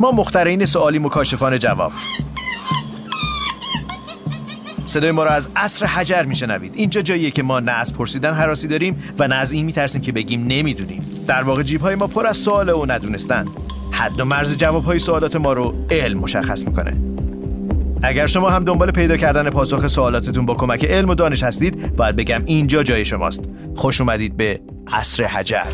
ما مخترین سوالی مکاشفان جواب. صدای ما را از عصر حجر میشنوید. اینجا جاییه که ما نه از پرسیدن حراسی داریم و نه از این میترسیم که بگیم نمی‌دونیم. در واقع جیب های ما پر از سوال و ندونستن. حد و مرز جواب های سوالات ما رو علم مشخص می‌کنه. اگر شما هم دنبال پیدا کردن پاسخ سوالاتتون با کمک علم و دانش هستید باید بگم اینجا جای شماست. خوش اومدید به عصر حجر.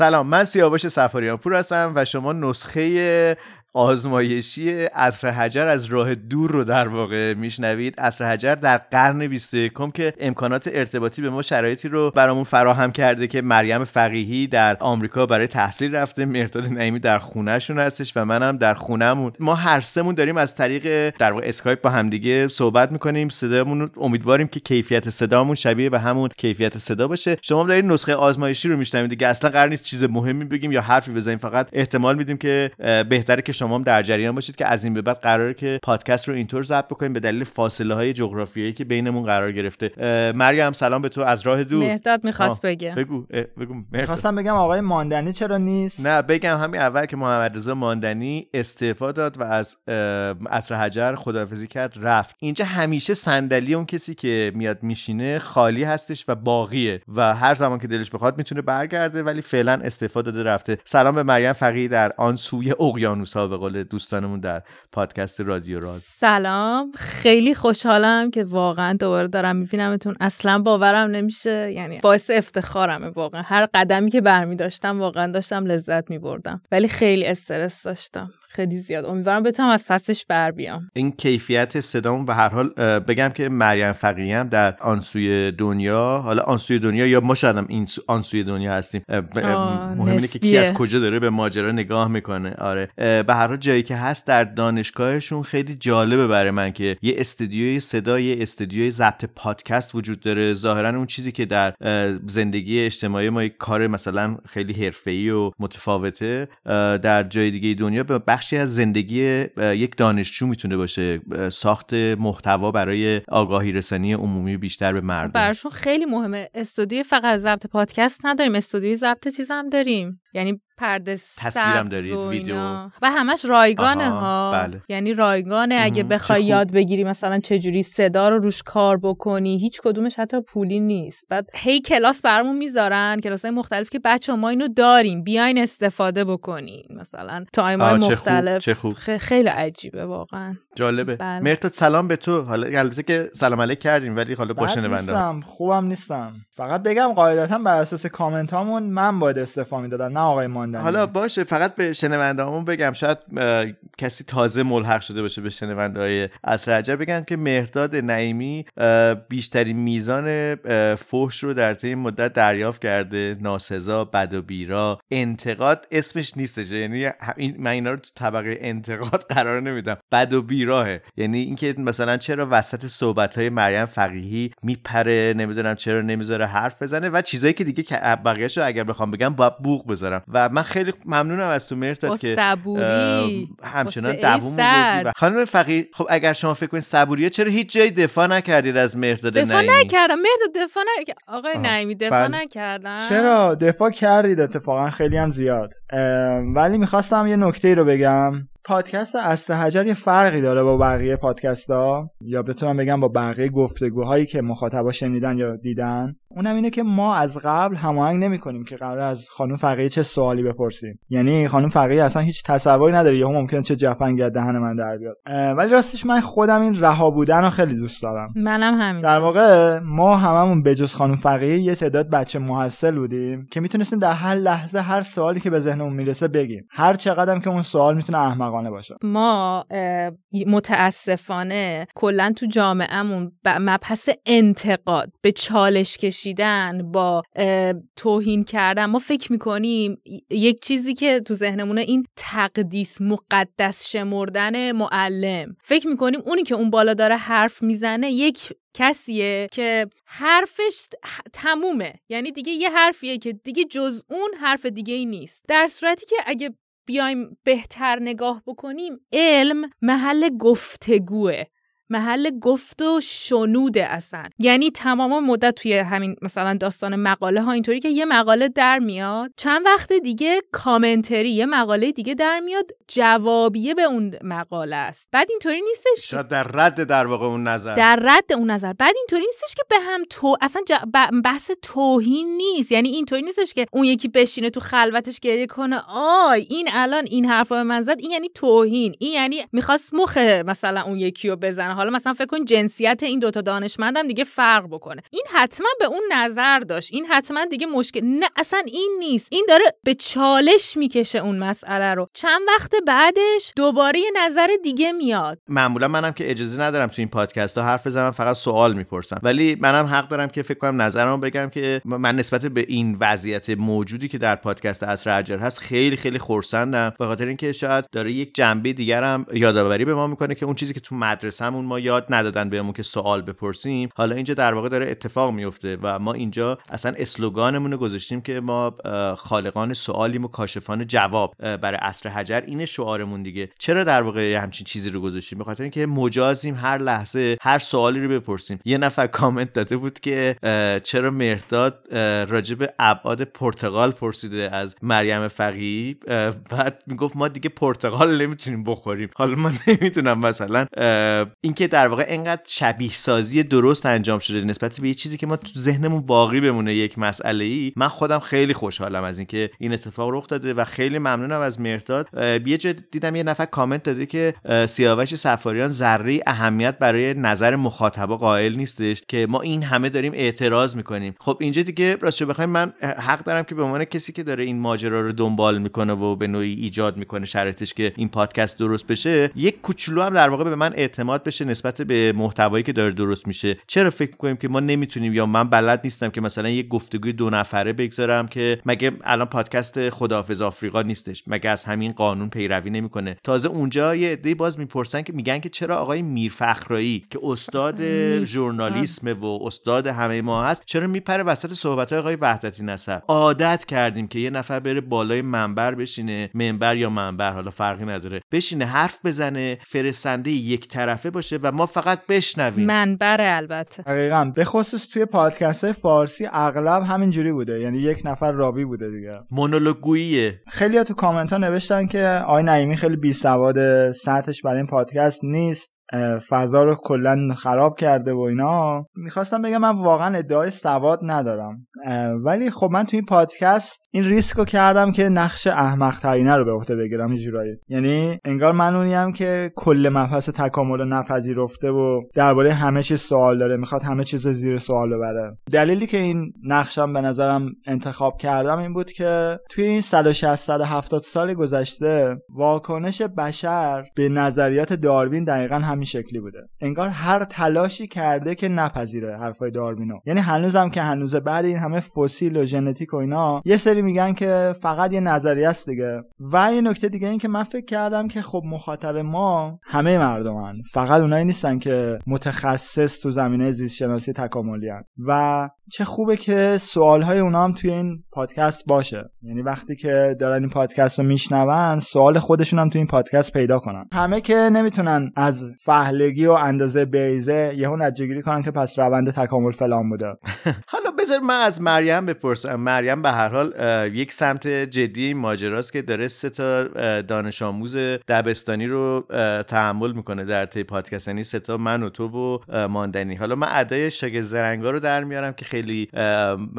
سلام من سیاوش سفاریان پور هستم و شما نسخه آزمایشی اصر حجر از راه دور رو در واقع میشنوید. اصر حجر در قرن 21 که امکانات ارتباطی به ما شرایطی رو برامون فراهم کرده که مریم فقیهی در آمریکا برای تحصیل رفته مرداد نعیمی در خونهشون هستش و منم در خونهمون. ما هر سمون داریم از طریق در واقع اسکایپ با همدیگه صحبت می‌کنیم. صدامون امیدواریم که کیفیت صدامون شبیه به همون کیفیت صدا باشه. شما دارید نسخه آزمایشی رو میشنوید. دیگه اصلا قرار نیست چیز مهمی بگیم یا حرفی بزنیم. فقط احتمال میدیم که بهتره که شما هم در جریان باشید که از این به بعد قراره که پادکست رو اینطور ضبط بکنیم به دلیل فاصله های جغرافیایی که بینمون قرار گرفته. مریم سلام به تو از راه دور. مهداد می‌خواست بگه. بگو بگو. می‌خواستم بگم آقای ماندنی چرا نیست؟ نه بگم همین اول که محمد رضا ماندنی استعفا داد و از عصر حجر خداحافظی کرد رفت. اینجا همیشه صندلی اون کسی که میاد میشینه خالی هستش و باقیه و هر زمان که دلش بخواد می‌تونه برگرده ولی فعلا استعفا داده رفته. سلام به مریم فقیه در آن سوی اقیانوس ها به قول دوستانمون در پادکست رادیو راز. سلام. خیلی خوشحالم که واقعا دوباره دارم میبینمتون. اصلا باورم نمیشه. یعنی باعث افتخارمه واقعا. هر قدمی که برمی داشتم واقعا داشتم لذت میبردم. ولی خیلی استرس داشتم. خیلی زیاد. امیدوارم بتونم از فصلش بر بیام. این کیفیت صدامون به هر حال بگم که مریم فقیه هم در آنسوی دنیا حالا آنسوی دنیا یا ما شاید این آنسوی دنیا هستیم. مهم اینه که کی از کجا داره به ماجرا نگاه می‌کنه. آره. به هر حال جایی که هست در دانشگاهشون خیلی جالبه برای من که یه استودیوی صدا یه استودیوی ضبط پادکست وجود داره. ظاهرا اون چیزی که در زندگی اجتماعی ما یک کار مثلا خیلی حرفه‌ای و متفاوته در جای دیگه دنیا یه بخشی از زندگی یک دانشجو می‌تونه باشه. ساخت محتوا برای آگاهی رسانی عمومی بیشتر به مردم. براشون خیلی مهمه. استودیو فقط ضبط پادکست نداریم. استودیوی ضبط چیز هم داریم. یعنی پرده تصویرم دارید ویدیو. و همش رایگانه ها. بله. یعنی رایگانه. اگه بخوای یاد بگیری مثلا چجوری صدا رو روش کار بکنی هیچ کدومش حتی پولی نیست. بعد هی کلاس برامون می‌ذارن کلاس های مختلف که بچه ما اینو داریم. بیاین استفاده بکنین مثلا. تایم های مختلف. چه خوب. خیلی عجیبه واقعا. جالبه. بله. مرتاد سلام به تو. حالا البته که سلام علیک کردیم ولی حالا با شنونده. خوبم نیستم. فقط بگم قاعدتا بر اساس کامنت هامون من باید استفاده می‌دادم نه آقای ماندنی حالا باشه فقط به شنوندهامون بگم. شاید کسی تازه ملحق شده باشه به شنونده های اصر عجب بگن که مهرداد نعیمی بیشترین میزان فحش رو در طی مدت دریافت کرده. ناسزا بد و بیرا. انتقاد اسمش نیستش. یعنی من اینا رو تو طبقه انتقاد قرار نمیدم. بد و بیراهه. یعنی اینکه مثلا چرا وسط صحبت های مریم فقیهی میپره نمی‌دونم چرا نمی‌ذاره حرف بزنه و چیزایی که دیگه بقیه‌اش رو اگر بخوام بگم با بوق بذارم. و من خیلی ممنونم از تو مرتاد که صبوری. همچنان دووم بودی. خانم فقیه خب اگر شما فکر کنید صبوریه چرا هیچ جایی دفاع نکردید از مرداد دفاع نکردم. مرداد دفاع نکردم آقای نعیمی دفاع بله. نکردم. چرا؟ دفاع کردید اتفاقا. خیلی هم زیاد. ولی می‌خواستم یه نکته رو بگم. پادکست اصر حجر یه فرقی داره با بقیه پادکست ها یا بتونم بگم با بقیه گفتگوهایی که مخاطبا شنیدن یا دیدن. اونم اینه که ما از قبل هماهنگ نمی کنیم که قرار از خانم فقیه چه سوالی بپرسیم. یعنی خانم فقیه اصلا هیچ تصوری نداره یا ممکنه چه جفنگ دهن من در بیاد. ولی راستش من خودم این رها بودن رو خیلی دوست دارم. منم همین. در واقع ما هممون بجز خانم فقیه یه تعداد بچه محصل بودیم که می‌تونستیم در هر لحظه هر سوالی که به ذهنمون می‌رسه بگیم. هر چقدرم که اون سوال می‌تونه احمق احمقانه باشه. ما متاسفانه کلا تو جامعهمون مبحث انتقاد به چالش کشیدن با توهین کردن ما فکر می‌کنیم یک چیزی که تو ذهنمونه این تقدیس مقدس شمردن معلم. فکر می‌کنیم اونی که اون بالا داره حرف می‌زنه یک کسیه که حرفش تمومه. یعنی دیگه یه حرفیه که دیگه جز اون حرف دیگه ای نیست. در صورتی که اگه بیایم بهتر نگاه بکنیم علم محل گفتگوه. محل گفت و شنوده اصلا. یعنی تمام مدت توی همین مثلا داستان مقاله ها اینطوری که یه مقاله در میاد چند وقت دیگه کامنتری یه مقاله دیگه در میاد جوابیه به اون مقاله است. بعد اینطوری نیستش شاید در رد در واقع اون نظر. در رد اون نظر. بعد اینطوری نیستش که به هم تو اصلا بحث توهین نیست. یعنی اینطوری نیستش که اون یکی بشینه تو خلوتش گریه کنه آی این الان این حرفا به من زد این یعنی توهین. این یعنی می‌خواست مخ مثلا اون یکی رو بزنه. حالا مثلا فکر کن جنسیت این دوتا دانشمندم دیگه فرق بکنه. این حتما به اون نظر داشت. این حتما دیگه مشکل نه اصلا این نیست. این داره به چالش می‌کشه اون مسئله رو. چند وقت بعدش دوباره یه نظر دیگه میاد. معمولا منم که اجازه ندارم تو این پادکست ها حرف بزنم فقط سوال می‌پرسم. ولی منم حق دارم که فکر کنم نظرمو بگم که من نسبت به این وضعیت موجودی که در پادکست اصر اجر هست خیلی خیلی خورسندم به خاطر اینکه شاید داره یک جنبه دیگرم یادآوری به ما می‌کنه که اون چیزی که تو مدرسهمون ما یاد ندادن بهمون که سوال بپرسیم. حالا اینجا در واقع داره اتفاق میفته و ما اینجا اصلا اسلوگانمون رو گذاشتیم که ما خالقان سوالیم و کاشفان جواب برای عصر حجر اینه شعارمون دیگه. چرا در واقع همچین چیزی رو گذاشتیم؟ به خاطر اینکه مجازیم هر لحظه هر سوالی رو بپرسیم. یه نفر کامنت داده بود که چرا مرداد راجب ابعاد پرتغال پرسیده از مریم فقیه. بعد می‌گفت ما دیگه پرتغال نمی‌تونیم بخوریم. حالا من نمی‌تونم مثلا اینکه در واقع انقدر شبیه سازی درست انجام شده نسبت به یه چیزی که ما تو ذهنمون باقی بمونه یک مسئله ای من خودم خیلی خوشحالم از اینکه این اتفاق رخ داده و خیلی ممنونم از مرداد یه دیدم یه نفر کامنت داده که سیاوش سفاریان ذره اهمیت برای نظر مخاطبا قائل نیستش که ما این همه داریم اعتراض می‌کنیم. خب اینجا دیگه راستش بخوایم من حق دارم که به عنوان کسی که داره این ماجرا رو دنبال می‌کنه و به نوعی ایجاد می‌کنه شرایطش که این پادکست درست بشه یک کوچولو هم در واقع به من اعتماد نسبت به محتوایی که داره درست میشه. چرا فکر کنیم که ما نمی‌تونیم یا من بلد نیستم که مثلا یک گفتگوی دو نفره بگذارم که مگه الان پادکست خداحافظ آفریقا نیستش؟ مگه از همین قانون پیروی نمی‌کنه؟ تازه اونجا یه عده باز می‌پرسن که میگن که چرا آقای میر فخرایی که استاد ژورنالیسم و استاد همه ما هست چرا میپره وسط صحبت آقای وحدتی نصر؟ عادت کردیم که یه نفر بره بالای منبر بشینه منبر یا منبر حالا فرقی نداره بشینه حرف بزنه فرستنده یک طرفه باشه. و ما فقط بشنویم. منبر البته. دقیقا. به خصوص توی پادکست های فارسی اغلب همینجوری بوده. یعنی یک نفر راوی بوده دیگه. مونولوگوییه. خیلی تو کامنت ها نوشتن که آی نعیمی خیلی بی سواد سطحش برای این پادکست نیست. فضا رو کلا خراب کرده و اینا. می‌خواستم بگم من واقعا ادعای سواد ندارم. ولی خب من تو این پادکست این ریسک رو کردم که نقش احمق ترینه رو به عهده بگیرم جورایی. یعنی انگار من اونیم که کل مبحث تکامل رو نپذیرفته و درباره همه چیز سوال داره می‌خواد همه چیز رو زیر سوال ببره. دلیلی که این نقشم به نظرم انتخاب کردم این بود که توی این 160 170 سال گذشته واکنش بشر به نظریات داروین دقیقا هم همین شکلی بوده. انگار هر تلاشی کرده که نپذیره حرفای داروینو. یعنی هنوزم که هنوز بعد این همه فسیل و ژنتیک و اینا یه سری میگن که فقط یه نظریه است دیگه. و یه نکته دیگه این که من فکر کردم که خب مخاطب ما همه مردمان فقط اونایی نیستن که متخصص تو زمینه زیست شناسی تکاملی و چه خوبه که سوالهای اونا هم توی این پادکست باشه. یعنی وقتی که دارن این پادکست رو میشنون سوال خودشون هم توی این پادکست پیدا کنن. همه که نمی‌تونن از فهلگی و اندازه بیزه یهو نتیجه کنن که پس روند تکامل فلان بوده. حالا بذار من از مریم بپرسم. مریم به هر حال یک سمت جدی ماجراست که داره سه تا دانش آموز دبستانی رو تحمل می‌کنه در طی پادکست. یعنی سه تا من و تو و ماندنی. حالا من ادای شاگرد زرنگا رو در میارم که خیلی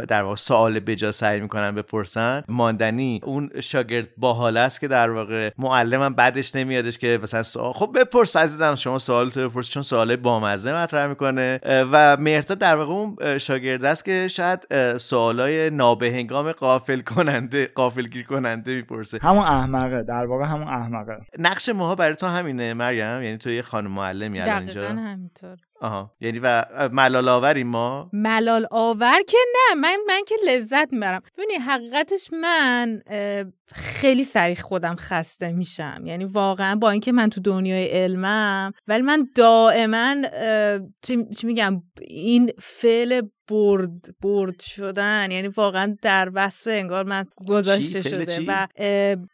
در واقع سوال بجا سعی می‌کنن بپرسن. ماندنی اون شاگرد باحال است که در واقع معلمم بعدش نمیادش که مثلا خب بپرس عزیزم شما سوال تو بپرس چون سوال بامزه مطرح می‌کنه. و مهرداد در واقع اون شاگرد است که شاید سوالای نابهنگام قافل کننده قافلگیر کننده می‌پرسه. همون احمقه در واقع همون احمقه. نقش ماها برای تو همینه مریم؟ یعنی تو یه خانم معلمی الان اینجا. همینطور. آها. یعنی و ملال آوری ما؟ ملال آور که نه. من من که لذت می‌برم. ببینی حقیقتش من خیلی سریع خودم خسته میشم. یعنی واقعا با اینکه من تو دنیای علمم ولی من دائما چی میگم؟ این فعل bored bored شدن. یعنی واقعا در وصف انگار من گذاشته شده و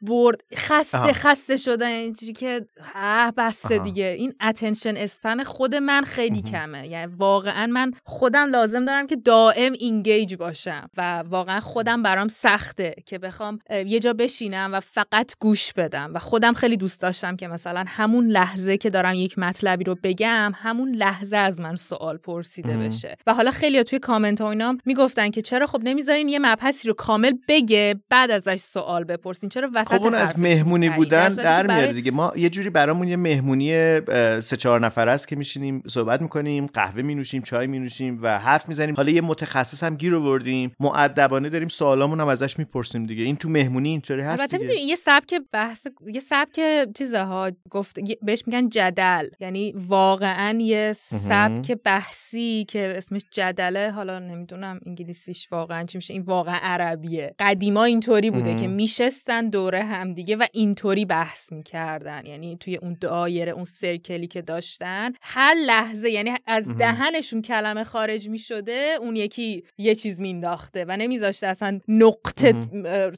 bored خسته خسته شدن. اینجوری که اه بسه دیگه. این attention span خود من خیلی کمه. یعنی واقعا من خودم لازم دارم که دائم engage باشم و واقعا خودم برام سخته که بخوام یه جا بشینم و فقط گوش بدم. و خودم خیلی دوست داشتم که مثلا همون لحظه که دارم یک مطلبی رو بگم همون لحظه از من سوال پرسیده بشه. و حالا خیلی توی کامنت ها اینا می‌گفتن که چرا خب نمی‌ذارین یه مبحثی رو کامل بگه بعد ازش سوال بپرسین. چرا وسط خب اون از monotone بودن در میاره دیگه. ما یه جوری برامون یه مهمونی سه چهار نفر است که میشینیم صحبت می‌کنیم قهوه مینوشیم چای مینوشیم و حرف می‌زنیم. حالا یه متخصص هم گیر آوردیم. مؤدبانه داریم سوالامون هم ازش می‌پرسیم دیگه. این تو مهمونی اینطوری هست البته می‌دونی یه سبک بحث یه سبک چیزها گفت بهش میگن جدل. یعنی واقعا یه سبک بحثی که اسمش جدله حالا نمی‌دونم انگلیسیش واقعا چی میشه این واقعا عربیه. قدیما اینطوری بوده که میشستن دوره هم دیگه و اینطوری بحث می‌کردن. یعنی توی اون دایره اون سرکلی که داشتن هر لحظه یعنی از دهنشون کلمه خارج می‌شده اون یکی یه چیز مینداخته و نمیذاشته اصلا نقطه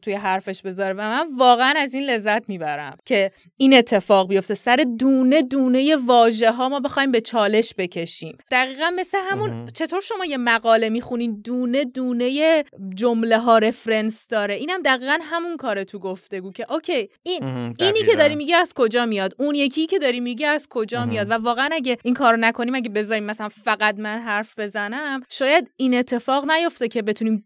توی حرفش بذاره. و من واقعا از این لذت می‌برم که این اتفاق بیفته. سر دونه دونه واژه ها ما بخوایم به چالش بکشیم. دقیقا مثل همون چطور شما یه مقاله می‌خونین دونه دونه جمله ها رفرنس داره. اینم دقیقا همون کار تو گفتگو که اوکی این اینی که داری میگه از کجا میاد؟ اون یکی که داری میگه از کجا میاد؟ و واقعا اگه این کارو نکنیم اگه بذاریم مثلا فقط من حرف بزنم شاید این اتفاق نیفته که بتونیم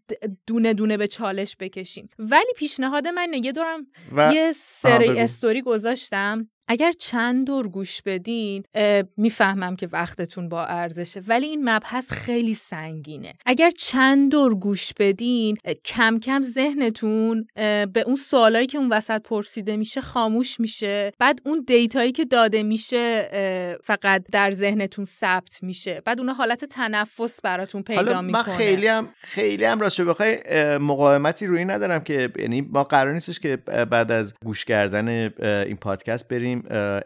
دونه دونه به چالش بکشیم. ولی پیشنهاد من نگه دارم یه سری استوری گذاشتم. اگر چند دور گوش بدین می‌فهمم که وقتتون با ارزشه ولی این مبحث خیلی سنگینه. اگر چند دور گوش بدین کم کم ذهنتون به اون سوالایی که اون وسط پرسیده میشه خاموش میشه. بعد اون دیتایی که داده میشه فقط در ذهنتون ثبت میشه. بعد اون حالت تنفس براتون پیدا حالا من خیلی هم خیلی هم راست بخوای مقاومتی روی ندارم که یعنی ما قرار نیستش که بعد از گوش کردن این پادکست بریم.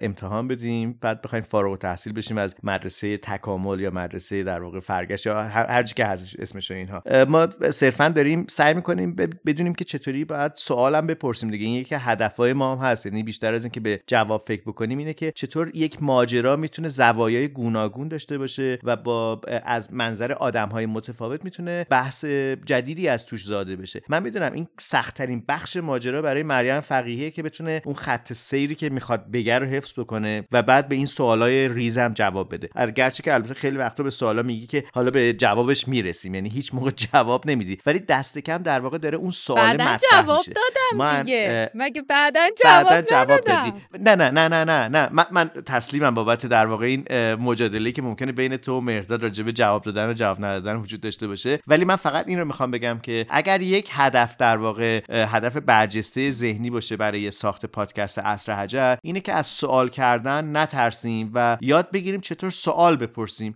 امتحان بدیم بعد بخوایم فارغ تحصیل بشیم از مدرسه تکامل یا مدرسه در واقع فرگشت یا هر چی که هست اسمش اینها. ما صرفا داریم سعی می‌کنیم بدونیم که چطوری باید سوالم بپرسیم دیگه. این یکی هدفهای ما هم هست. یعنی بیشتر از اینکه به جواب فکر بکنیم اینه که چطور یک ماجرا می‌تونه زوایای گوناگون داشته باشه و با از منظر آدمهای متفاوت می‌تونه بحث جدیدی از توش زاده بشه. من می‌دونم این سختترین بخش ماجرا برای مریم فقیهه که بتونه اون خط سیری که می‌خواد بگر رو حفظ بکنه و بعد به این سوالای ریزم جواب بده. اگرچه که البته خیلی وقتا به سوالا میگی که حالا به جوابش می‌رسیم یعنی هیچ موقع جواب نمیدی. ولی دست کم در واقع داره اون سوال مطرح جواب دادم من دیگه. مگه بعدا جواب, بعدن جواب دادی. نه نه نه نه نه نه. من, من تسلیمم بابت در واقع این مجادله که ممکنه بین تو و مهرداد راجع به جواب دادن و جواب ندادن وجود داشته باشه. ولی من فقط این رو می‌خوام بگم که اگر یک هدف در واقع هدف برجسته ذهنی باشه برای ساخت پادکست عصر حجر اینه که از سوال کردن نترسیم و یاد بگیریم چطور سوال بپرسیم.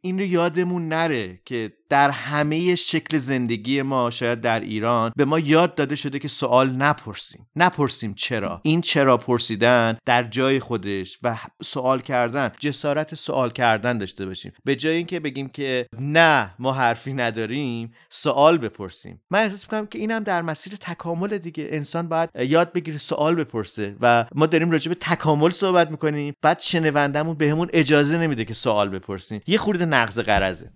این رو یادمون نره که در همه شکل زندگی ما شاید در ایران به ما یاد داده شده که سوال نپرسیم. نپرسیم چرا. این چرا پرسیدن در جای خودش و سوال کردن جسارت سوال کردن داشته باشیم. به جای اینکه بگیم که نه ما حرفی نداریم سوال بپرسیم. من احساس می‌کنم که اینم در مسیر تکامل دیگه. انسان باید یاد بگیره سوال بپرسه و ما داریم راجع به تکامل صحبت می‌کنیم. بعد شنوندمون بهمون اجازه نمیده که سوال بپرسیم. یه خورده نقض قرضه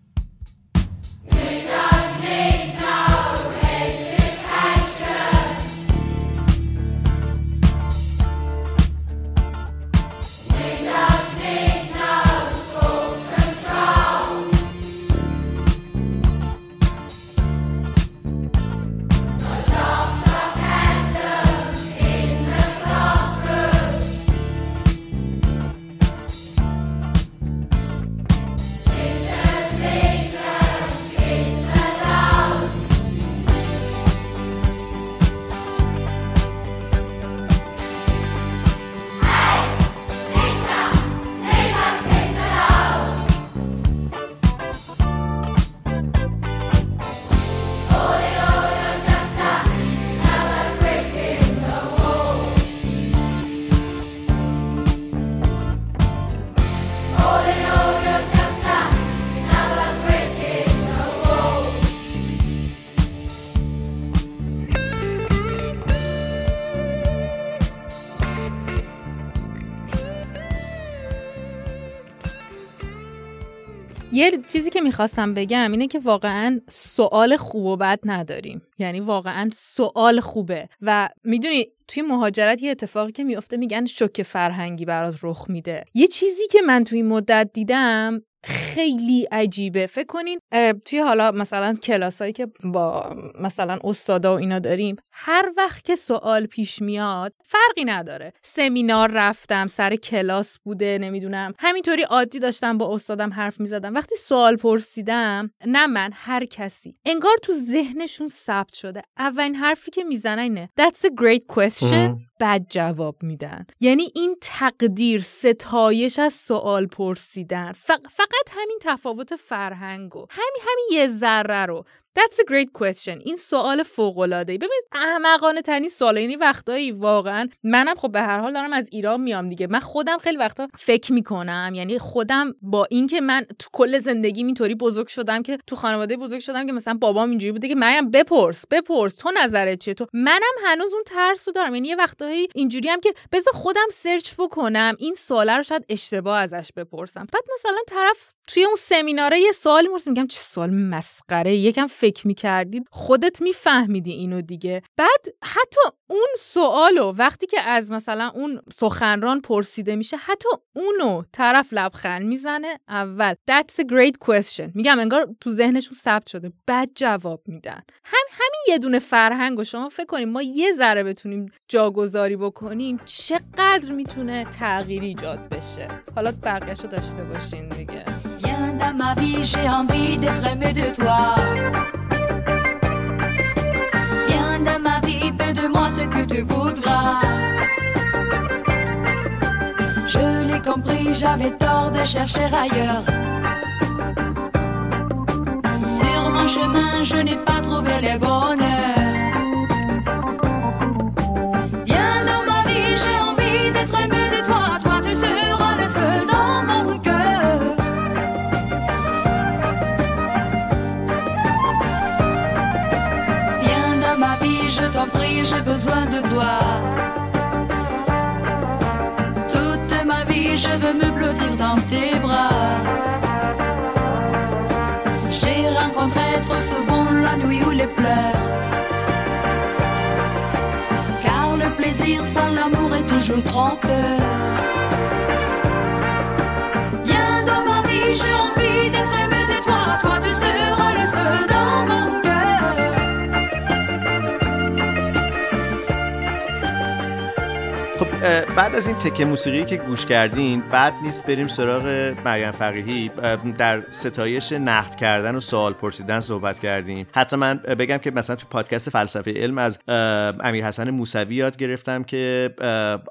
یه چیزی که می‌خواستم بگم اینه که واقعا سوال خوب و بد نداریم. یعنی واقعا سوال خوبه. و می‌دونی توی مهاجرت یه اتفاقی که میفته میگن شوک فرهنگی برات رخ میده. یه چیزی که من توی مدت دیدم خیلی عجیبه. فکر کنین توی حالا مثلا کلاسایی که با مثلا استادا و اینا داریم هر وقت که سوال پیش میاد فرقی نداره. سمینار رفتم سر کلاس بوده نمی‌دونم. همینطوری عادی داشتم با استادم حرف می‌زدم. وقتی سوال پرسیدم نه من هر کسی. انگار تو ذهنشون ثبت شده. اولین حرفی که می‌زنن اینه That's a great question. بد جواب میدن. یعنی این تقدیر ستایش از سوال پرسیدن. فقط همین تفاوت فرهنگ و همین همین یه ذره رو. That's a great question. این سوال فوق العاده ای. ببین احمقانه تنی سوال یعنی وقتایی واقعا منم خب به هر حال دارم از ایران میام دیگه. من خودم خیلی وقتا فکر می‌کنم. یعنی خودم با اینکه من تو کل زندگی اینطوری بزرگ شدم که تو خانواده بزرگ شدم که مثلا بابام اینجوری بوده که مریم بپرس بپرس. تو نظرت چیه؟ تو منم هنوز اون ترس رو دارم. یعنی یه وقتایی اینجوری هم که بذار خودم سرچ بکنم. این سواله رو شاید اشتباه ازش بپرسم. بعد مثلا طرف توی اون سمیناره یه سوالی می‌پرسم میگم چه سوال مسخره یکم فکر می‌کردید خودت میفهمیدی اینو دیگه. بعد حتی اون سوالو وقتی که از مثلا اون سخنران پرسیده میشه حتی اونو طرف لبخند می‌زنه اول. That's a great question. میگم انگار تو ذهنشون ثبت شده. بعد جواب میدن. هم همین یه دونه فرهنگ و شما فکر کنیم ما یه ذره بتونیم جاگذاری بکنیم چقدر می‌تونه تغییری ایجاد بشه. حالا بقیهشو داشته باشین دیگه. Ma vie, j'ai envie d'être aimé de toi. Viens dans ma vie, fais de moi ce que tu voudras. Je l'ai compris, j'avais tort de chercher ailleurs. Sur mon chemin, je n'ai pas trouvé les bonheurs. Besoin de toi. Toute ma vie, je veux me blottir dans tes bras. J'ai rencontré trop souvent la nuit ou les pleurs. Car le plaisir sans l'amour est toujours trompeur. بعد از این تکه موسیقی که گوش کردین بعد نیست بریم سراغ مریم فقیهی. در ستایش نقد کردن و سوال پرسیدن صحبت کردیم. حتی من بگم که مثلا تو پادکست فلسفه علم از امیر حسن موسوی یاد گرفتم که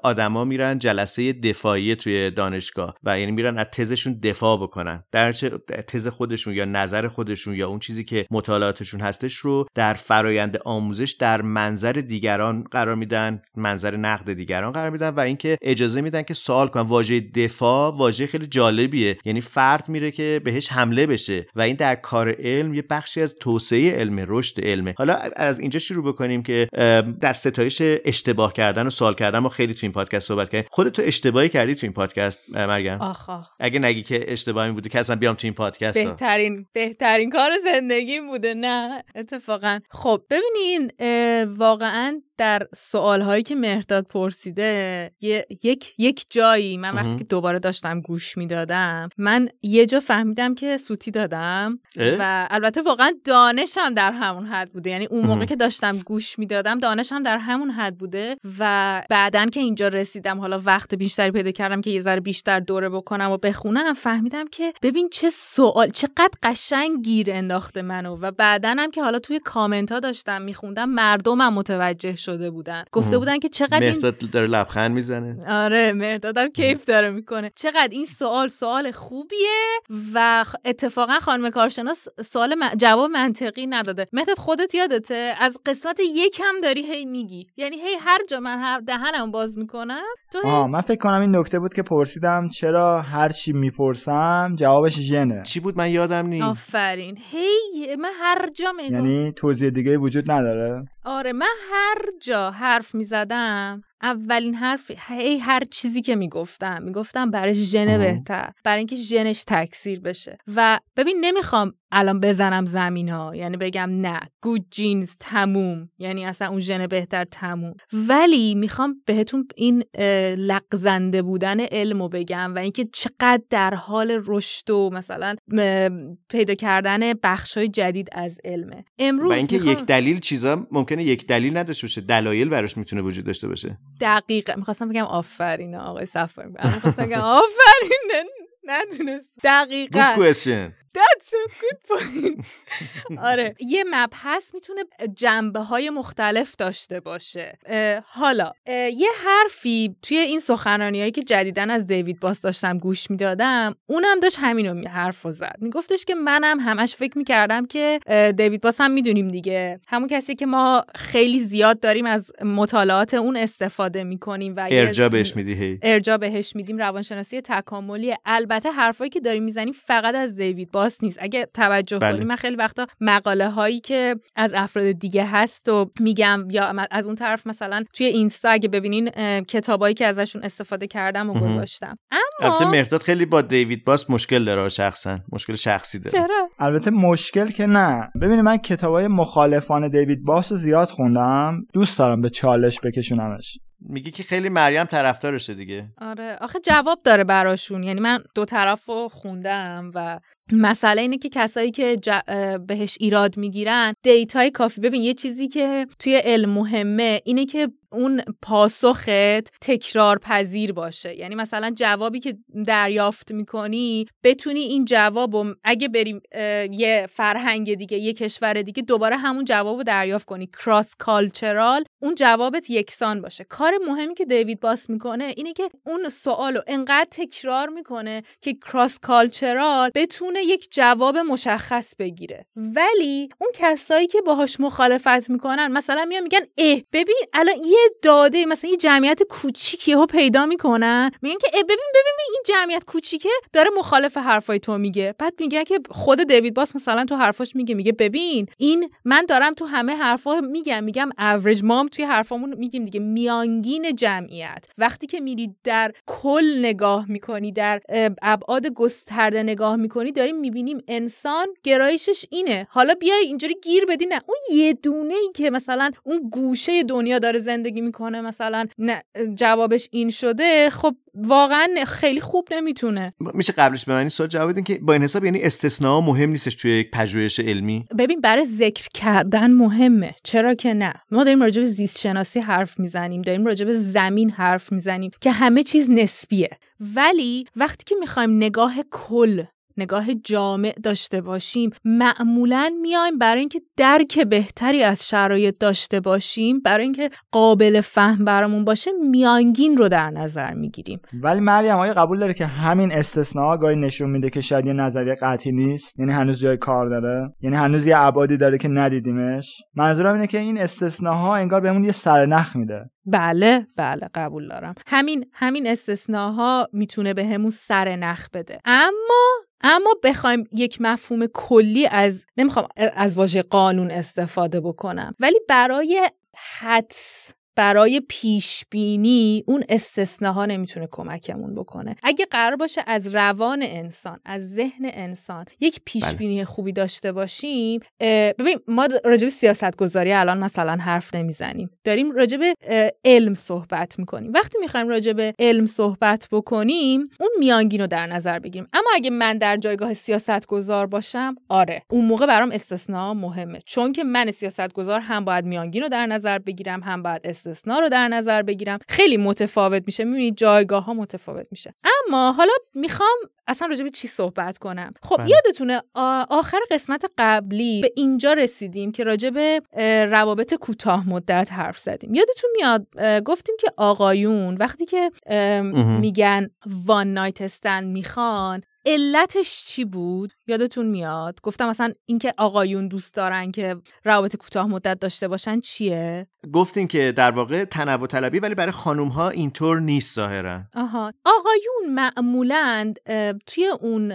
آدما میرن جلسه دفاعی توی دانشگاه و یعنی میرن از تزشون دفاع بکنن. در چه تز خودشون یا نظر خودشون یا اون چیزی که مطالعاتشون هستش رو در فرایند آموزش در منظر دیگران قرار میدن منظر نقد دیگران قرار میدن. و اینکه اجازه میدن که سوال کنن. واژه دفاع واژه خیلی جالبیه. یعنی فرد میره که بهش حمله بشه و این در کار علم یه بخشی از توسعه علم رشد علمه. حالا از اینجا شروع بکنیم که در ستایش اشتباه کردن و سوال کردن ما خیلی تو این پادکست صحبت کردیم. خودت تو اشتباهی کردی تو این پادکست مریم آخ اگه نگی که اشتباهی بوده که اصلا بیام تو این پادکست بهترین بهترین کار زندگیم بوده. نه اتفاقا. خب ببینین واقعا در سوال هایی که مهرداد پرسیده یک یک جایی من وقتی که دوباره داشتم گوش می‌دادم من یه جا فهمیدم که سوتی دادم و البته واقعا دانشم در همون حد بوده. یعنی اون موقع که داشتم گوش می‌دادم دانشم در همون حد بوده و بعدا که اینجا رسیدم حالا وقت بیشتری پیدا کردم که یه ذره بیشتر دوره بکنم و بخونم فهمیدم که ببین چه سوال چقدر قشنگ گیر انداخته منو. و بعدا هم که حالا توی کامنت ها داشتم میخوندم مردمم متوجه شده بودن. گفته بودن که چقدر مرداد داره لبخند می‌زنه. آره مردادم کیف داره می‌کنه. چقدر این سوال سوال خوبیه و اتفاقا خانم کارشناس سوال جواب منطقی نداده. مرداد خودت یادته؟ از قسمت یکم داری هی میگی. یعنی هی هر جا من دهنم باز می‌کنم تو هی... من فکر کنم این نکته بود که پرسیدم چرا هر چی می‌پرسم جوابش ژنه. چی بود؟ من یادم نیست. آفرین. هی من هر جا یعنی توضیح دیگه وجود نداره؟ آره من هر جا حرف می‌زدم اولین حرف هی هر چیزی که می‌گفتم می‌گفتم برای ژن بهتر برای اینکه ژنش تکثیر بشه. و ببین نمی‌خوام الان بزنم زمین ها یعنی بگم نه گود جینز تموم. یعنی اصلا اون ژن بهتر تموم. ولی می‌خوام بهتون این لغزنده بودن علمو بگم و اینکه چقدر در حال رشد و مثلا پیدا کردن بخش های جدید از علمه. امروز و اینکه یک دلیل چیزا ممکنه یک دلیل نداشته باشه دلایل براش می‌تونه وجود داشته باشه. دقیقه می‌خواستم بگم آفرین آقای سفر می‌خواستم بگم آفرین ندونست. دقیقا. That's a good point. آره یه مبحث می‌تونه جنبه های مختلف داشته باشه. حالا یه حرفی توی این سخنرانی هایی که جدیدن از دیوید باس داشتم گوش می‌دادم اونم داشت همینو حرف رو زد. میگفتش که منم همش فکر می‌کردم که دیوید باس هم می‌دونیم دیگه. همون کسی که ما خیلی زیاد داریم از مطالعات اون استفاده می‌کنیم و ارجا بهش میدی ارجا بهش میدیم روانشناسی تکاملی. البته حرفایی که داریم می‌زنیم فقط از دیوید باس نیست. اگه توجه بله. کنی من خیلی وقتا مقاله هایی که از افراد دیگه هست و میگم یا از اون طرف مثلا توی اینستا اگه ببینین کتابایی که ازشون استفاده کردم و گذاشتم. اما البته مرداد خیلی با دیوید باس مشکل داره شخصا. مشکل شخصی داره. چرا؟ البته مشکل که نه. ببینید من کتابای مخالفان دیوید باس رو زیاد خوندم. دوست دارم به چالش بکشونمش. میگه که خیلی مریم طرفدارشه دیگه. آره. آخه جواب داره براشون. یعنی من دو طرف رو خوندم و مسئله اینه که کسایی که بهش ایراد می‌گیرن دیتای کافی. ببین یه چیزی که توی علم مهمه اینه که اون پاسخت تکرار پذیر باشه. یعنی مثلا جوابی که دریافت می‌کنی بتونی این جواب و اگه بریم یه فرهنگ دیگه یه کشور دیگه دوباره همون جواب رو دریافت کنی. cross-cultural اون جوابت یکسان باشه. کار مهمی که دیوید باس می‌کنه اینه که اون سوال رو انقدر تکرار می‌کنه که cross-cultural بتونه یک جواب مشخص بگیره. ولی اون کسایی که باهاش مخالفت می‌کنن مثلا میان میگن اه ببین الان یه داده مثلا یه جمعیت کوچیکی پیدا می‌کنن. میگن که ببین ببین این جمعیت کوچیکه داره مخالف حرفای تو میگه. بعد میگه که خود دیوید باس مثلا تو حرفاش میگه میگه ببین این من دارم تو همه حرفا میگم میگم اوریج مام توی حرفامون میگیم دیگه میانگین جمعیت. وقتی که میری در کل نگاه می‌کنی در ابعاد گسترده نگاه می‌کنی داریم می‌بینیم انسان گرایشش اینه. حالا بیای اینجوری گیر بدی نه. اون یه دونه ای که مثلا اون گوشه دنیا داره زندگی می‌کنه مثلا نه جوابش این شده خب واقعا خیلی خوب نمی‌تونه. میشه قبلش به من سوال جواب بدین که با این حساب یعنی استثناء مهم نیستش توی یک پژوهش علمی؟ ببین برای ذکر کردن مهمه. چرا که نه؟ ما داریم راجع به زیست شناسی حرف می‌زنیم داریم راجع به زمین حرف می‌زنیم که همه چیز نسبیه. ولی وقتی که می‌خوایم نگاه کل نگاه جامع داشته باشیم. معمولا میایم برای اینکه درک بهتری از شرایط داشته باشیم برای اینکه قابل فهم برامون باشه میانگین رو در نظر می‌گیریم. ولی مریم آیا قبول داره که همین استثناء گاهی نشون میده که شاید یه نظریه قطعی نیست؟ یعنی هنوز جای کار داره؟ یعنی هنوز یه ابعادی داره که ندیدیمش؟ منظورم اینه که این استثناها انگار بهمون یه سرنخ میده. بله بله قبول دارم. همین همین استثناها می‌تونه بهمون به سر نخ بده. اما اما بخوایم یک مفهوم کلی از نمی‌خوام از واژه قانون استفاده بکنم. ولی برای حدس برای پیش بینی اون استثناها نمی‌تونه کمکمون بکنه. اگه قرار باشه از روان انسان از ذهن انسان یک پیش بله. بینی خوبی داشته باشیم ببین ما راجع به سیاست گذاری الان مثلا حرف نمی‌زنیم. داریم راجع به علم صحبت می‌کنیم. وقتی می‌خوایم راجع به علم صحبت بکنیم اون میانگین رو در نظر بگیریم. اما اگه من در جایگاه سیاست گذار باشم آره اون موقع برام استثنا مهمه. چون که من سیاست گذار هم باید میانگین رو در نظر بگیرم هم باید استثنا رو در نظر بگیرم. خیلی متفاوت میشه. می‌بینید جایگاه ها متفاوت میشه. اما حالا می‌خوام اصلا راجع به چی صحبت کنم؟ خب بله. یادتونه آخر قسمت قبلی به اینجا رسیدیم که راجع به روابط کوتاه مدت حرف زدیم. یادتون میاد گفتیم که آقایون وقتی که میگن وان نایت استند می‌خوان علتش چی بود؟ یادتون میاد؟ گفتم مثلا اینکه آقایون دوست دارن که روابط کوتاه مدت داشته باشن چیه؟ گفتین که در واقع تنوع طلبی ولی برای خانم ها اینطور نیست ظاهرا. آها. آقایون معمولا توی اون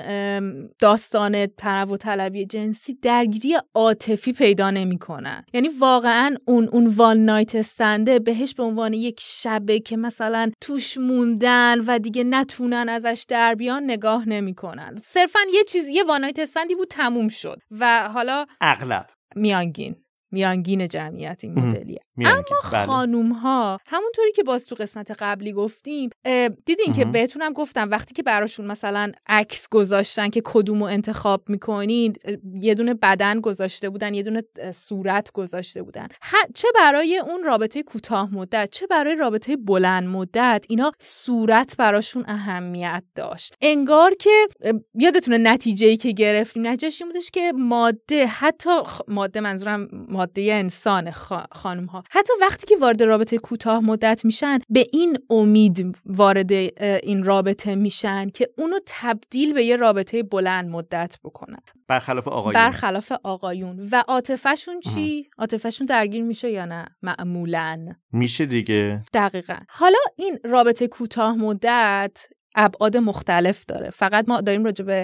داستان تنوع طلبی جنسی درگیری عاطفی پیدا نمی‌کنن. یعنی واقعا اون اون وان نایت استنده بهش به عنوان یک شبه که مثلا توش موندن و دیگه نتونن ازش در بیان نگاه نمی‌کنن. صرفا یه چیزی یه وان نایت استندی بود تموم شد. و حالا اغلب. میانگین. میانگین جمعیت این مدلیه. اما بله. خانوم ها همونطوری که باز تو قسمت قبلی گفتیم دیدین که بهتونم گفتم وقتی که براشون مثلا عکس گذاشتن که کدومو انتخاب می‌کنین یه دونه بدن گذاشته بودن یه دونه صورت گذاشته بودن. چه برای اون رابطه کوتاه مدت چه برای رابطه بلند مدت اینا صورت براشون اهمیت داشت. انگار که یادتونه نتیجه ای که گرفتیم نتیجهش این بودش که ماده حتی ماده منظورم ماده انسان خانم ها حتی وقتی که وارد رابطه کوتاه مدت میشن به این امید وارد این رابطه میشن که اونو تبدیل به یه رابطه بلند مدت بکنن. برخلاف آقایون. برخلاف آقایون. و عاطفهشون چی؟ عاطفهشون درگیر میشه یا نه؟ معمولا. میشه دیگه. دقیقا. حالا این رابطه کوتاه مدت ابعاد مختلف داره. فقط ما داریم راجع به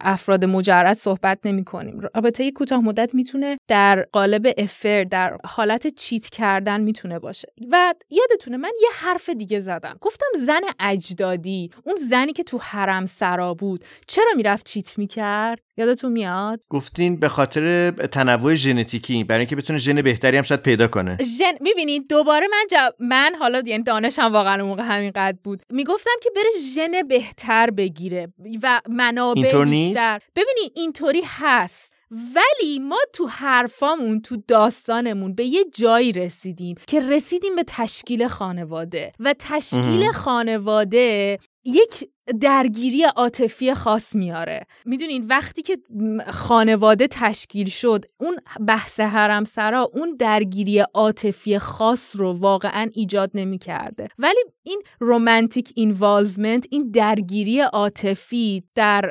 افراد مجرد صحبت نمی کنیم رابطه کوتاه مدت می‌تونه در قالب افر در حالت چیت کردن می‌تونه باشه. و یادتونه من یه حرف دیگه زدم. گفتم زن اجدادی اون زنی که تو حرم سرا بود چرا می‌رفت چیت می‌کرد؟ یادتون میاد؟ گفتین به خاطر تنوع ژنتیکی برای اینکه بتونه ژن بهتری هم شاید پیدا کنه. ژن می‌بینید دوباره من جب... من حالا یعنی دانشم واقعا موقع همین قد بود. می‌گفتم که بره ژن بهتر بگیره و منابع اینطور بیشتر. نیست؟ ببینید اینطوری هست. ولی ما تو حرفامون تو داستانمون به یه جایی رسیدیم که رسیدیم به تشکیل خانواده. و تشکیل خانواده یک درگیری عاطفی خاص میاره. می‌دونین وقتی که خانواده تشکیل شد اون بحث حرم سرا اون درگیری عاطفی خاص رو واقعا ایجاد نمی‌کرده. ولی این رومانتیک اینوالومنت این درگیری عاطفی در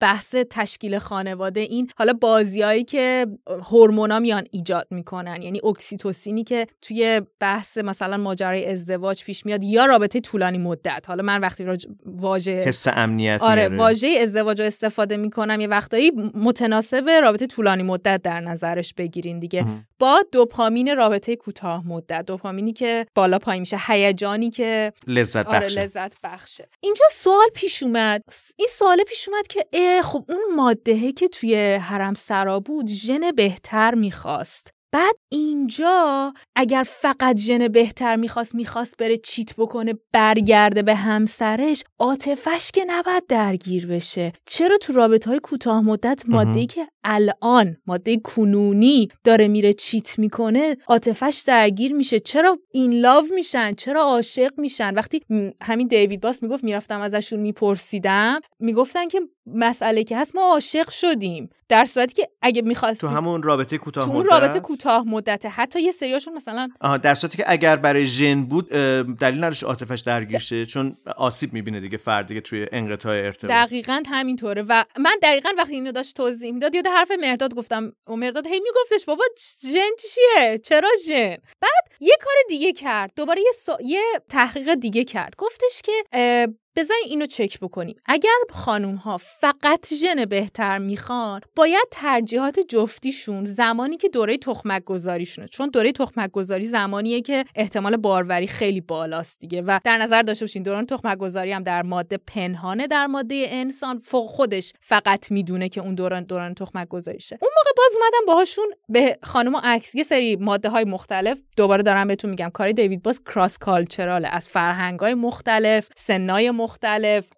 بحث تشکیل خانواده این حالا بازیایی که هورمونا میان ایجاد می‌کنن یعنی اکسیتوسینی که توی بحث مثلا ماجرای ازدواج پیش میاد یا رابطه طولانی مدت. حالا من وقتی راج... واژه. حس امنیت آره. واژه ازدواج رو استفاده می‌کنم. یه وقتایی متناسب رابطه طولانی مدت در نظرش بگیرین دیگه. مهم. با دوپامین رابطه کوتاه مدت. دوپامینی که بالا پایین میشه هیجانی که لذت آره بخشه. لذت بخشه. اینجا سوال پیش اومد. این سوال پیش اومد که اه خب اون مادهه که توی حرم سرا بود ژن بهتر می‌خواست. بعد اینجا اگر فقط ژن بهتر می‌خواست می‌خواست بره چیت بکنه برگرده به همسرش عاطفش که نباید درگیر بشه. چرا تو رابطه های کوتاه مدت ماده که الان ماده کنونی داره میره چیت می‌کنه عاطفش درگیر میشه. چرا این لاو میشن؟ چرا عاشق میشن؟ وقتی همین دیوید باس می‌گفت می‌رفتم ازشون میپرسیدم می‌گفتن که مسئله که هست ما عاشق شدیم. در صورتی که اگه می‌خواستیم تو همون رابطه کوتاه مدت؟ رابطه کوتاه مدته. حتی یه سریاشون مثلا آها در صورتی که اگر برای ژن بود دلیل نداشت عاطفش درگیر شه چون آسیب می‌بینه دیگه فرد دیگه توی انقطاع ارتباط. دقیقا همینطوره. و من دقیقا وقتی اینو داشت توضیح می‌داد یاد حرف مرداد گفتم. و مرداد هی میگفتش بابا ژن چیه؟ چرا ژن؟ بعد یه کار دیگه کرد. دوباره یه, سا... یه تحقیق دیگه کرد. گفتش که بذارین اینو چک بکنیم. اگر خانوم ها فقط ژن بهتر می‌خوان باید ترجیحات جفتیشون زمانی که دوره تخمک گذاریشونه چون دوره تخمک گذاری زمانیه که احتمال باروری خیلی بالاست دیگه. و در نظر داشته باشین دوران تخمک گذاری هم در ماده پنهانه در ماده انسان فوق خودش فقط می‌دونه که اون دوران دوران تخمک گذاریشه اون موقع باز اومدم باهاشون به خانم عکس یه سری ماده های مختلف دوباره دارم بهتون میگم. کاری دیوید باز کراس کالچراله از فرهنگ های مختلف سنای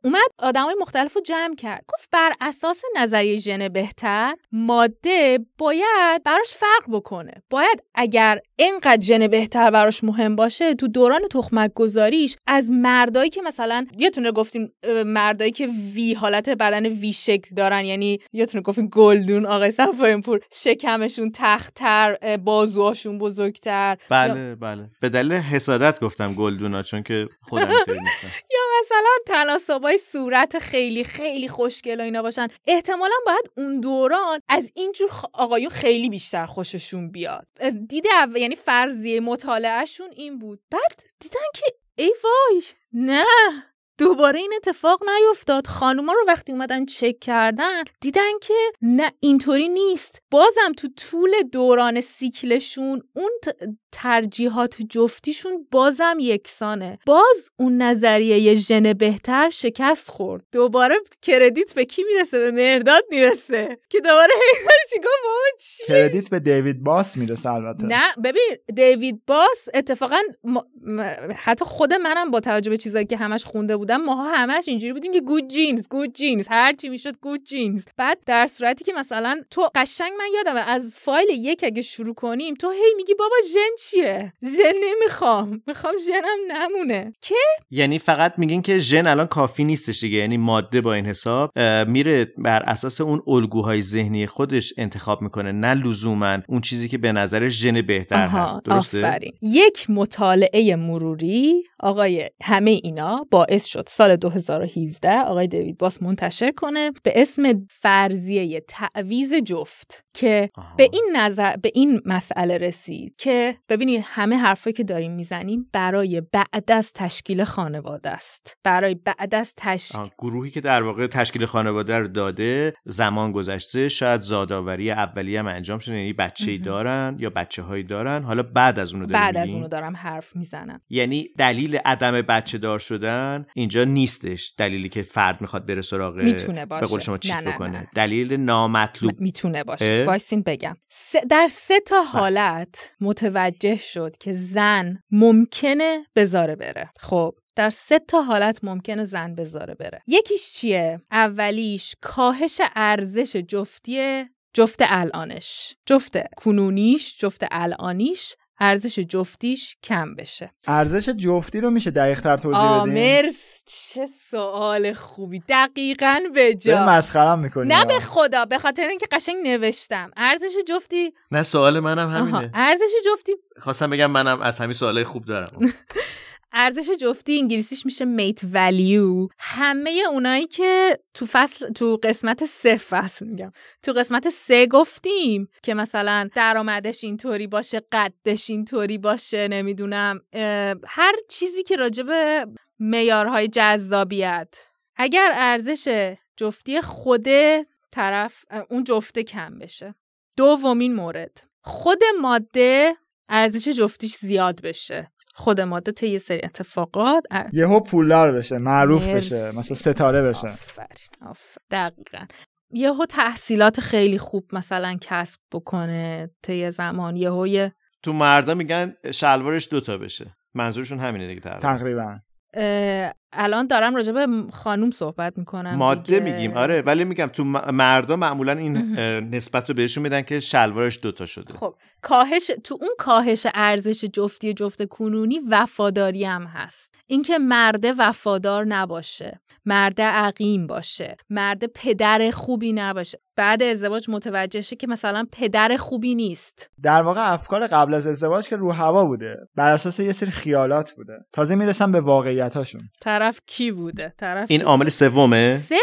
اومد آدمای مختلف رو جمع کرد. گفت بر اساس نظریه ژن بهتر ماده باید براش فرق بکنه. باید اگر اینقدر ژن بهتر براش مهم باشه تو دوران تخمک گذاریش از مردایی که مثلا یادتونه گفتیم مردایی که وی حالت بدن وی شکل دارن یعنی یادتونه گفتیم گلدون آقای سفارینپور شکمشون تختتر اه، بازوهاشون بزرگتر. بله بله. به دلیل حسادت گفتم گلدونا چون که خودم یا مثلا تناسبای صورت خیلی خیلی خوشگل و اینا باشن. احتمالا باید اون دوران از اینجور آقایون خیلی بیشتر خوششون بیاد. دیده یعنی فرضیه مطالعهشون این بود. بعد دیدن که ای وای نه. دوباره این اتفاق نیفتاد. خانوما رو وقتی اومدن چک کردن دیدن که نه اینطوری نیست. بازم تو طول دوران سیکلشون اون ترجیحات جفتیشون بازم یکسانه. باز اون نظریه یه ژن بهتر شکست خورد. دوباره کردیت به کی می‌رسه؟ به مرداد می‌رسه. که دوباره چی کردیت به دیوید باس می‌رسه البته. نه ببین دیوید باس اتفاقا حتی خود منم با توجه به چیزایی که همش خونده بودم ماها همش اینجوری بودیم که گود جینز گود جینز هر چی می‌شد گود جینز بعد در صورتی که مثلا تو قشنگ من یادمه از فایل یک اگه شروع کنیم تو هی میگی بابا ژن چیه؟ ژن نمی‌خوام. می‌خوام ژنم نمونه. که؟ یعنی فقط میگین که ژن الان کافی نیستش دیگه یعنی ماده با این حساب میره بر اساس اون الگوهای ذهنی خودش انتخاب می‌کنه نه لزوما اون چیزی که به نظر ژن بهتر هست. درسته؟ آفرین. یک مطالعه مروری آقای همه اینا باعث شد سال 2017 آقای دیوید باس منتشر کنه به اسم فرضیه تعویز جفت که به این نظر به این مسئله رسید که ببینید همه حرفایی که داریم می‌زنیم برای بعد از تشکیل خانواده است. برای بعد از تشکیل گروهی که در واقع تشکیل خانواده رو داده زمان گذشته شاید زادآوری اولیه هم انجام شده یعنی بچه ای دارن یا بچه هایی دارن. حالا بعد از اونو بعد از اونو دارم حرف می‌زنم. یعنی دلیل عدم بچه دار شدن اینجا نیستش دلیلی که فرد می‌خواد بره سراغ می‌تونه باشه. به قول شما چیت بکنه؟ دلیل نامطلوب. می‌تونه باشه. وایسین بگم. در سه تا بله. حالت متوجه شد که زن ممکنه بذاره بره. خب در سه تا حالت ممکنه زن بذاره بره. یکیش چیه؟ اولیش کاهش ارزش جفتی جفت الانش. جفت کنونیش جفت الانیش ارزش جفتیش کم بشه. ارزش جفتی رو میشه دقیق تر توضیح بدیم مرس چه سوال خوبی. دقیقا به جا. مسخرم می‌کنی نه به خدا به خاطر اینکه قشنگ نوشتم. ارزش جفتی نه سوال منم همینه. ارزش جفتی خواستم بگم منم از همین سوالای خوب دارم. ارزش جفتی انگلیسیش میشه میت ولیو همه اونایی که تو فصل تو قسمت سه فصل میگم تو قسمت سه گفتیم که مثلا درآمدش اینطوری باشه قدش اینطوری باشه نمی‌دونم هر چیزی که راجب معیارهای جذابیت. اگر ارزش جفتی خود طرف اون جفته کم بشه. دومین مورد. خود ماده ارزش جفتیش زیاد بشه. خود ماده طی یه سری اتفاقات ار... یهو پولدار بشه معروف بشه مثلا ستاره بشه. آفرین آفرین. دقیقا. یهو تحصیلات خیلی خوب مثلا کسب بکنه طی زمان. یهو یه تو مردا میگن شلوارش دوتا بشه. منظورشون همینه دیگه تقریبا. الان دارم راجع به خانوم صحبت می‌کنم ماده میگیم. آره ولی میگم تو مردا معمولا این نسبت رو بهشون میدن که شلوارش دوتا شده. خب کاهش تو اون کاهش ارزش جفتی جفت کنونی وفاداری هم هست. اینکه مرده وفادار نباشه مرد عقیم باشه مرد پدر خوبی نباشه. بعد ازدواج متوجه شه که مثلا پدر خوبی نیست. در واقع افکار قبل از ازدواج که رو هوا بوده بر اساس یه سری خیالات بوده. تازه می‌رسن به واقعیت هاشون طرف کی بوده؟ طرف این عامل سومه؟ سوم.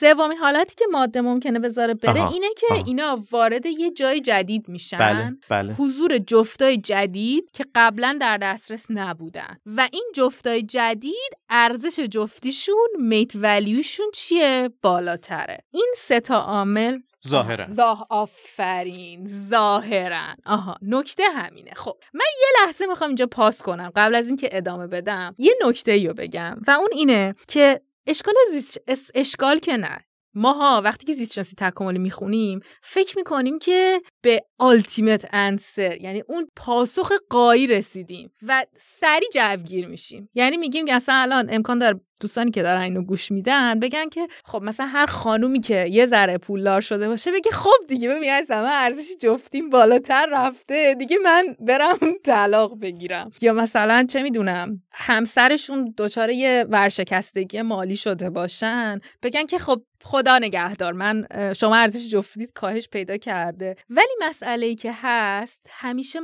سومین حالتی که ماده ممکنه بذاره بره اینه که اینا وارد یه جای جدید میشن. بله، بله. حضور جفتای جدید که قبلا در دسترس نبودن. و این جفتای جدید ارزش جفتیشون میت ولیوشون چیه؟ بالاتره. این سه تا عامل ظاهرا. زاه آفرین ظاهرا. آها نکته همینه. خب من یه لحظه می‌خوام اینجا پاس کنم. قبل از اینکه ادامه بدم یه نکته رو بگم. و اون اینه که اشکال زیست اشکال که نه. ماها وقتی که زیست شناسی تکاملی می‌خونیم فکر می‌کنیم که به آلتیمت انسر یعنی اون پاسخ قایی رسیدیم و سری جوگیر میشیم. یعنی میگیم که اصلا الان امکان داره دوستانی که دارن اینو گوش میدن بگن که خب مثلا هر خانومی که یه ذره پولدار شده باشه بگه خب دیگه ببین از همه ارزش جفتیم بالاتر رفته دیگه من برم طلاق بگیرم. یا مثلا چه می‌دونم همسرشون دچار یه ورشکستگی مالی شده باشن بگن که خب خدا نگهدار. من شما ارزش جفتیت کاهش پیدا کرده. ولی مسئله ای که هست همیشه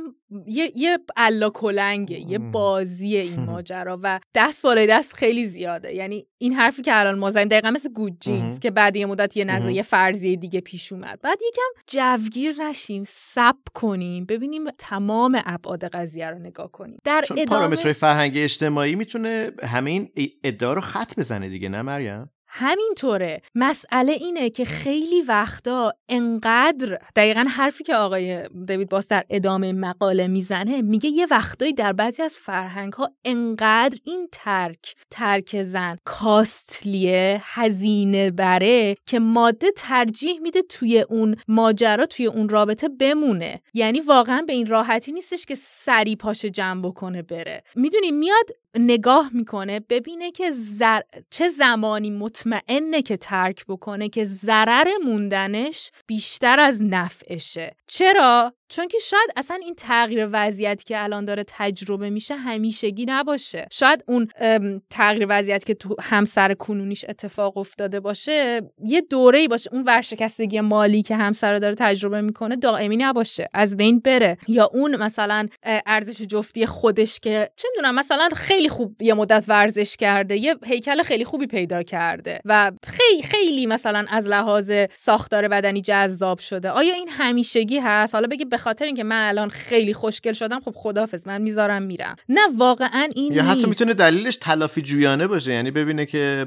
یه یه الا کلنگه یه بازی این ماجرا و دست بالای دست خیلی زیاده. یعنی این حرفی که الان ما زدیم دقیقا مثل گود جینز که بعد یه مدت یه نظریه فرضیه دیگه پیش اومد. بعد یکم جوگیر نشیم سب کنیم ببینیم تمام ابعاد قضیه رو نگاه کنیم. در ادامه پارامترهای فرهنگی اجتماعی می‌تونه همه این ادعا رو خط بزنه دیگه نه مریم؟ همینطوره. مسئله اینه که خیلی وقتا انقدر دقیقا حرفی که آقای دیوید باس در ادامه مقاله می‌زنه میگه یه وقتایی در بعضی از فرهنگ ها انقدر این ترک ترک زن کاستلیه هزینه بره که ماده ترجیح میده توی اون ماجرا توی اون رابطه بمونه. یعنی واقعا به این راحتی نیستش که سری پاش جمع بکنه بره. می‌دونی میاد نگاه می‌کنه ببینه که زر... چه زمانی مطمئنه که ترک بکنه که ضرر موندنش بیشتر از نفعشه. چرا؟ چون که شاید اصلا این تغییر وضعیت که الان داره تجربه میشه همیشگی نباشه. شاید اون تغییر وضعیت که تو همسر کنونیش اتفاق افتاده باشه یه دوره باشه. اون ورشکستگی مالی که همسر داره تجربه می‌کنه دائمی نباشه از بین بره. یا اون مثلا ارزش جفتی خودش که چه می‌دونم مثلا خیلی خوب یه مدت ورزش کرده یه هیکل خیلی خوبی پیدا کرده و خیلی خیلی مثلا از لحاظ ساختار بدنی جذاب شده. آیا این همیشگی هست؟ حالا بگی به خاطر اینکه من الان خیلی خوشگل شدم خب خدافظ من می‌ذارم میرم. نه واقعا این یا حتی می‌تونه دلیلش تلافی جویانه باشه یعنی ببینه که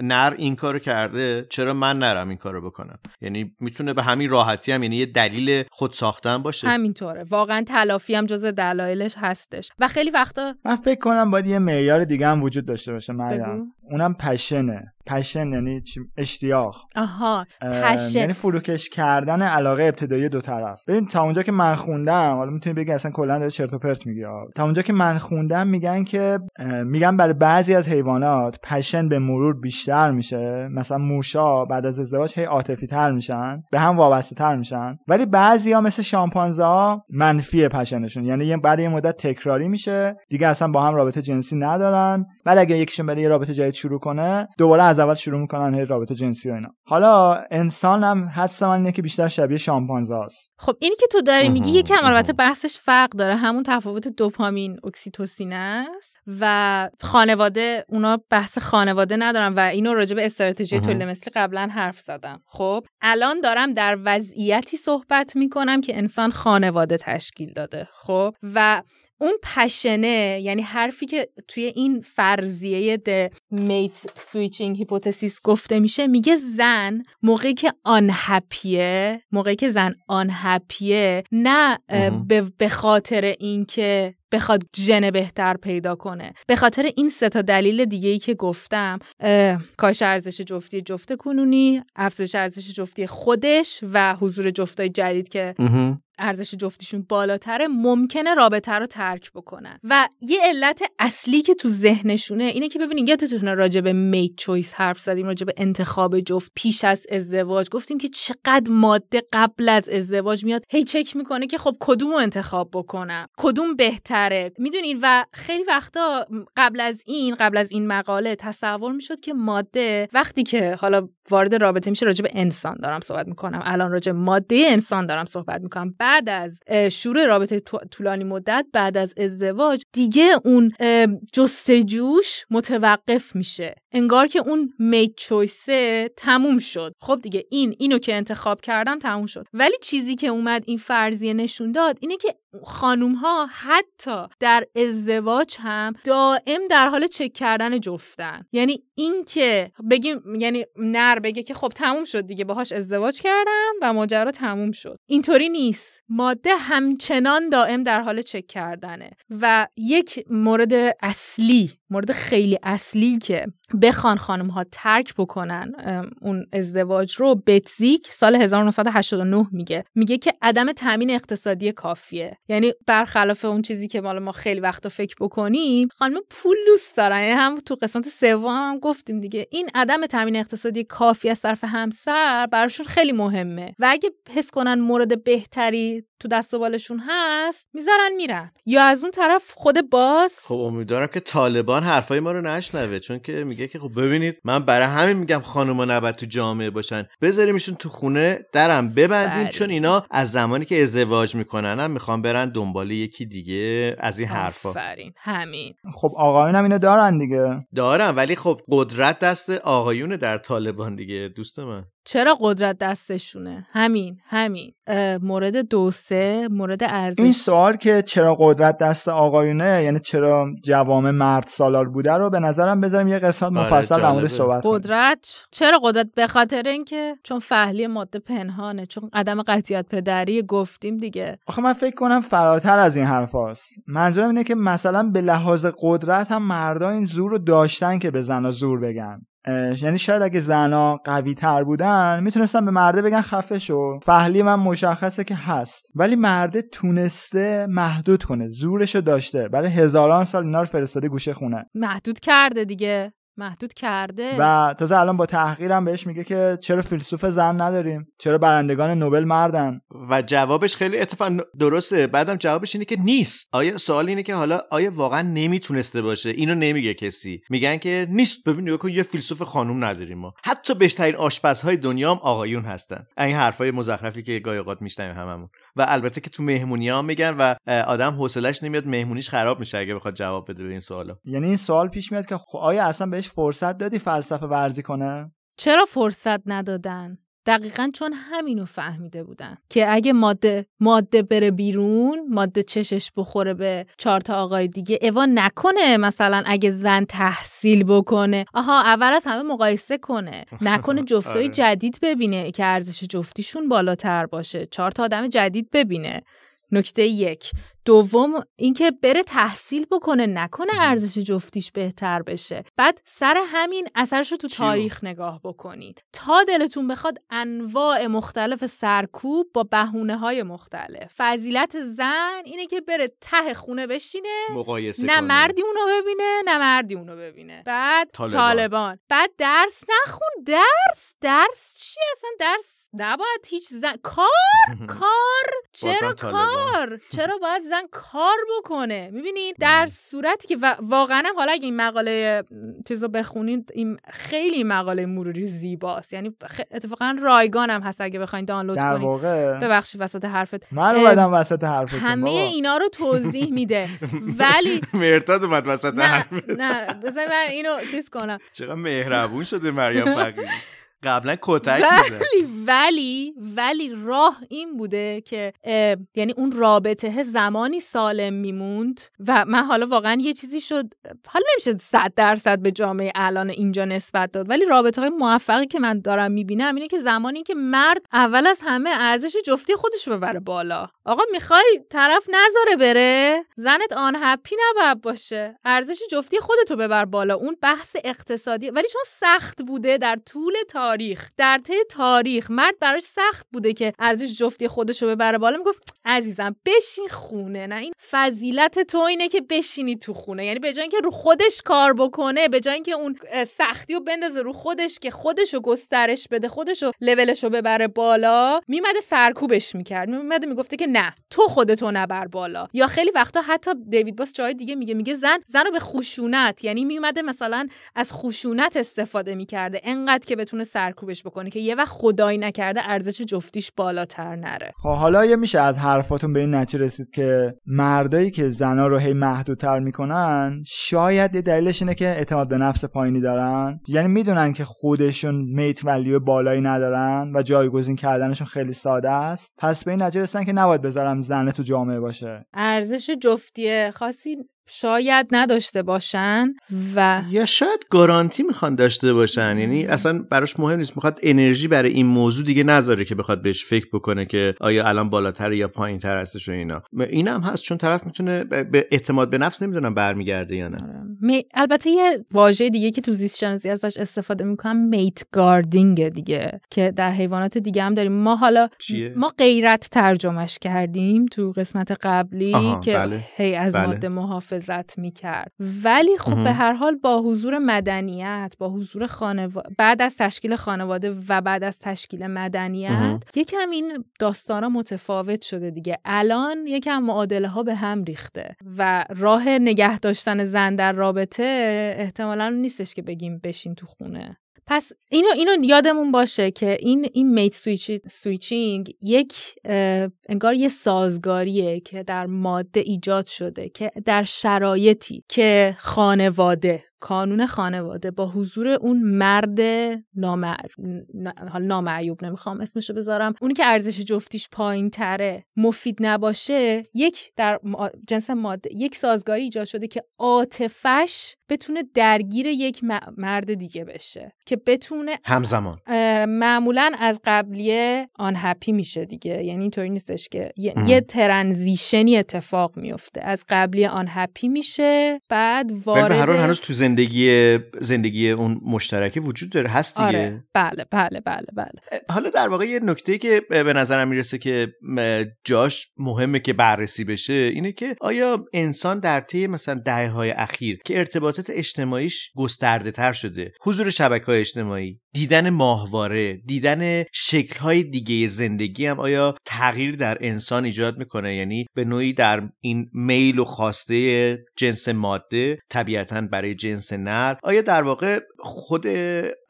نر این کارو کرده چرا من نرم این کارو بکنم؟ یعنی می‌تونه به همین راحتی هم یعنی یه دلیل خود ساختن باشه. همینطوره. واقعا تلافی هم جز دلایلش هستش. و خیلی وقتا من فکر کنم باید یه معیار دیگه هم وجود داشته باشه مریم. اونم پشنه پشن یعنی اشتیاق. آها پشن یعنی فروکش کردن علاقه ابتدایی دو طرف. ببین تا اونجا که من خوندم حالا می‌تونی بگی اصلا کلا داره چرت و پرت میگی تا اونجا که من خوندم میگن که میگن برای بعضی از حیوانات پشن به مرور بیشتر میشه. مثلا موشا بعد از ازدواج هی عاطفی تر میشن به هم وابسته تر میشن. ولی بعضی ها مثل شامپانزه ها منفی پشنشون یعنی بعد یه مدت تکراری میشه. دیگه اصلا با هم رابطه جنسی ندارن. بعد اگه یکیشون بره یه رابطه جدید شروع کنه دوباره از اول شروع می‌کنن هی رابطه جنسی و اینا. حالا انسان هم حدس من اینه که بیشتر شبیه شامپانزه است خب اینی که تو داری میگی یکم البته بحثش فرق داره. همون تفاوت دوپامین اکسیتوسین است و خانواده اونا بحث خانواده ندارم و اینو راجع به استراتژی تولید مثلی قبلا حرف زدم. خب الان دارم در وضعیتی صحبت می‌کنم که انسان خانواده تشکیل داده. خب و اون پشنه یعنی حرفی که توی این فرضیه the mate switching hypothesis گفته میشه میگه زن موقعی که unhappy ه موقعی که زن unhappy ه نه به خاطر اینکه بخواد ژن بهتر پیدا کنه. به خاطر این سه تا دلیل دیگه ای که گفتم کاهش ارزش جفتی جفت کنونی افزایش ارزش جفتی خودش و حضور جفتای جدید که ارزش جفتیشون بالاتره ممکنه رابطه رو ترک بکنن. و یه علت اصلی که تو ذهنشونه اینه که ببینین یادتونه راجع به میت چویس حرف زدیم راجع به انتخاب جفت پیش از ازدواج. گفتیم که چقدر ماده قبل از ازدواج میاد هی چک می‌کنه که خب کدوم رو انتخاب بکنم؟ کدوم بهتره؟ می‌دونین؟ و خیلی وقتا قبل از این قبل از این مقاله تصور می‌شد که ماده وقتی که حالا وارد رابطه میشه راجع به انسان دارم صحبت می‌کنم. الان راجع ماده انسان دارم صحبت می‌کنم. بعد از شروع رابطه طولانی مدت بعد از ازدواج دیگه اون جستجوش متوقف میشه. انگار که اون میت چویسه تموم شد. خب دیگه این اینو که انتخاب کردم تموم شد. ولی چیزی که اومد این فرضیه نشون داد اینه که خانوم ها حتی در ازدواج هم دائم در حال چک کردن جفتن. یعنی این که بگیم یعنی نر بگه که خب تموم شد دیگه باهاش ازدواج کردم و ماجرا تموم شد. اینطوری نیست. ماده همچنان دائم در حال چک کردنه و یک مورد اصلی مورد خیلی اصلی که بخوان خانم ها ترک بکنن اون ازدواج رو بتزیک سال 1989 میگه. میگه که عدم تامین اقتصادی کافیه. یعنی برخلاف اون چیزی که مال ما خیلی وقتا فکر بکنیم خانم پول دوست دارن. یعنی هم تو قسمت سوم هم گفتیم دیگه. این عدم تامین اقتصادی کافی از طرف همسر براشون خیلی مهمه. و اگه حس کنن مورد بهتری تو دست و بالشون هست می‌ذارن میرن. یا از اون طرف خود باز خب امیدوارم که طالبان اتفاقا حرفای ما رو نشنوه چون که میگه که خب ببینید من برای همین میگم خانوما نباید تو جامعه باشن. بذاریمشون تو خونه درم ببندیم چون اینا از زمانی که ازدواج می‌کنن هم می‌خوان برن دنبال یکی دیگه از این حرفا. همین. خب آقایون هم اینو دارن دیگه. دارن ولی خب قدرت دست آقایون در طالبان دیگه دوست من. چرا قدرت دستشونه؟ همین همین. مورد دو سه مورد ارزش این سوال که چرا قدرت دست آقایونه یعنی چرا جوامع مرد سالار بوده رو به نظرم بذاریم یه قسمت آره، مفصل در صحبت قدرت؟ چرا قدرت؟ به خاطر اینکه چون فهلی ماده پنهانه چون عدم قطیات پدری گفتیم دیگه. آخه من فکر کنم فراتر از این حرف هاست. منظورم اینه که مثلا به لحاظ قدرت هم مردا این زور رو داشتن که به زنا زور بگن. یعنی شاید اگه زنا قوی تر بودن می‌تونستن به مرده بگن خفه شو. فهلی من مشخصه که هست. ولی مرده تونسته محدود کنه. زورشو داشته. برای هزاران سال اینا رو فرستاده گوشه خونه. محدود کرده دیگه. محدود کرده. و تازه الان با تحقیرم بهش میگه که چرا فیلسوف زن نداریم؟ چرا برندگان نوبل مردن؟ و جوابش خیلی اتفاق درسته. بعدم جوابش اینه که نیست. آیا سوال اینه که حالا آیا واقعا نمی‌تونسته باشه؟ اینو نمیگه کسی. میگن که نیست. ببین نگاه کن یه فیلسوف خانوم نداریم ما. حتی بهترین آشپزهای دنیا هم آقایون هستن. این حرفای مزخرفی که گاهی اوقات میشنویم هممون. و البته که تو مهمونی ها میگن و آدم حوصلش نمیاد مهمونیش خراب میشه اگه بخواد جواب بده به این سوالا. یعنی این سوال پیش میاد که خب آیا اصلا بهش فرصت دادی فلسفه ورزی کنه؟ چرا فرصت ندادن؟ دقیقا چون همینو فهمیده بودن که اگه ماده ماده بره بیرون ماده چشش بخوره به چهار تا آقای دیگه اوا نکنه مثلا اگه زن تحصیل بکنه. آها اول از همه مقایسه کنه. نکنه جفتای آره. جدید ببینه که ارزش جفتیشون بالاتر باشه. چهار تا آدم جدید ببینه. نکته یک. دوم اینکه بره تحصیل بکنه نکنه ارزش جفتیش بهتر بشه. بعد سر همین اثرش رو تو تاریخ نگاه بکنید تا دلتون بخواد انواع مختلف سرکوب با بهونه های مختلف. فضیلت زن اینه که بره ته خونه بشینه. مقایسه نه مردی اونو ببینه نه مردی اونو ببینه. بعد طالبان, طالبان. بعد درس نخون. درس؟ درس چی اصلا؟ درس نباید هیچ زن کار؟ کار؟ چرا کار؟ چرا باید زن کار بکنه؟ می‌بینید در صورتی که واقعا حالا اگه این مقاله چیزو بخونید این خیلی مقاله مروری زیباست. یعنی اتفاقا رایگان هم هست اگه بخواین دانلود کنید ببخشید وسط حرفت. من اومدم وسط حرفت همه اینا رو توضیح میده. ولی مرتاد اومد وسط حرفت. نه بذار من اینو چیز کنم. چقدر مهربون شده مریم فقیری قبلا کتک ولی ولی ولی راه این بوده که یعنی اون رابطه زمانی سالم میموند و من حالا واقعا یه چیزی شد حالا نمیشه صد درصد به جامعه الان اینجا نسبت داد ولی رابطه های موفقی که من دارم می‌بینم اینه که زمانی که مرد اول از همه ارزش جفتی خودش ببره بالا. آقا می‌خوای طرف نذاره بره؟ زنت آن هپی نباید باشه. ارزش جفتی خودتو ببر بالا. اون بحث اقتصادی ولی چون سخت بوده در طول تا تاریخ. در طی تاریخ مرد براش سخت بوده که ارزش جفتی خودش رو ببره بالا. می‌گفت عزیزم بشین خونه. نه این فضیلت تو اینه که بشینی تو خونه. یعنی به جای اینکه رو خودش کار بکنه به جای اینکه اون سختی رو بندازه رو خودش که خودش رو گسترش بده خودش رو لولش رو ببره بالا میمده سرکوبش می‌کرد. میمده می‌گفته که نه تو خودتو نبر بالا. یا خیلی وقتا حتی دیوید باس جای دیگه میگه میگه زن زن رو به خشونت. یعنی میمده مثلا از خشونت استفاده می‌کرده. انقدر که بتونه سرکوبش بکنه که یه وقت خدایی نکرده ارزش جفتیش بالاتر نره. خب حالا یه میشه از حرفاتون به این نتیجه رسید که مردایی که زنا رو هی محدودتر می‌کنن شاید یه دلیلش اینه که اعتماد به نفس پایینی دارن. یعنی می‌دونن که خودشون میت ولیو بالایی ندارن و جایگزین کردنشون خیلی ساده است. پس به این نتیجه رسیدن که نباید بذارم زن تو جامعه باشه. ارزش جفتیه خاصی شاید نداشته باشن و یا شاید گارانتی می‌خوان داشته باشن یعنی اصلا براش مهم نیست می‌خواد انرژی برای این موضوع دیگه نذاره که بخواد بهش فکر بکنه که آیا الان بالاتر یا پایین تر هستش و اینا این هم هست چون طرف می‌تونه به اعتماد به نفس نمی‌دونم برمیگرده یا نه آره. البته یه واژه دیگه که تو زیست شناسی ازش استفاده می‌کنم میت گاردینگ دیگه که در حیوانات دیگه هم داریم ما حالا چیه؟ ما غیرت ترجمهش کردیم تو قسمت قبلی که بله. هی از بله. ماده محافظت می‌کرد. ولی خب به هر حال با حضور مدنیت با حضور خانواده بعد از تشکیل خانواده و بعد از تشکیل مدنیت یکم این داستانا متفاوت شده دیگه. الان یکم معادله ها به هم ریخته و راه نگه داشتن زن در رابطه احتمالا نیستش که بگیم بشین تو خونه. پس اینو اینو یادمون باشه که این این میت سویچینگ یک انگار یه سازگاریه که در ماده ایجاد شده که در شرایطی که خانواده کانون خانواده با حضور اون مرد نامع... نامعیوب نمی‌خوام اسمشو بذارم. اونی که ارزش جفتیش پایین تره مفید نباشه یک در جنس ماده یک سازگاری ایجاد شده که عاطفش بتونه درگیر یک مرد دیگه بشه که بتونه همزمان. معمولا از قبلیه آن هپی میشه دیگه. یعنی اینطوری نیستش که یه, ترنزیشنی اتفاق میفته. از قبلیه آن هپی میشه بعد وارد هنوز تو زندگی زندگی اون مشترکه وجود داره. هست دیگه؟ آره. بله بله بله بله. حالا در واقع یه نکته که به نظرم می‌رسه که جاش مهمه که بررسی بشه اینه که آیا انسان در طی مثلا دهه های اخیر که ارتباطات اجتماعیش گسترده تر شده حضور شبکه های اجتماعی دیدن ماهواره دیدن شکل های دیگه زندگی هم آیا تغییر در انسان ایجاد می‌کنه؟ یعنی به نوعی در این میل و خواسته جنس ماده طبیعتا برای جنس نر آیا در واقع خود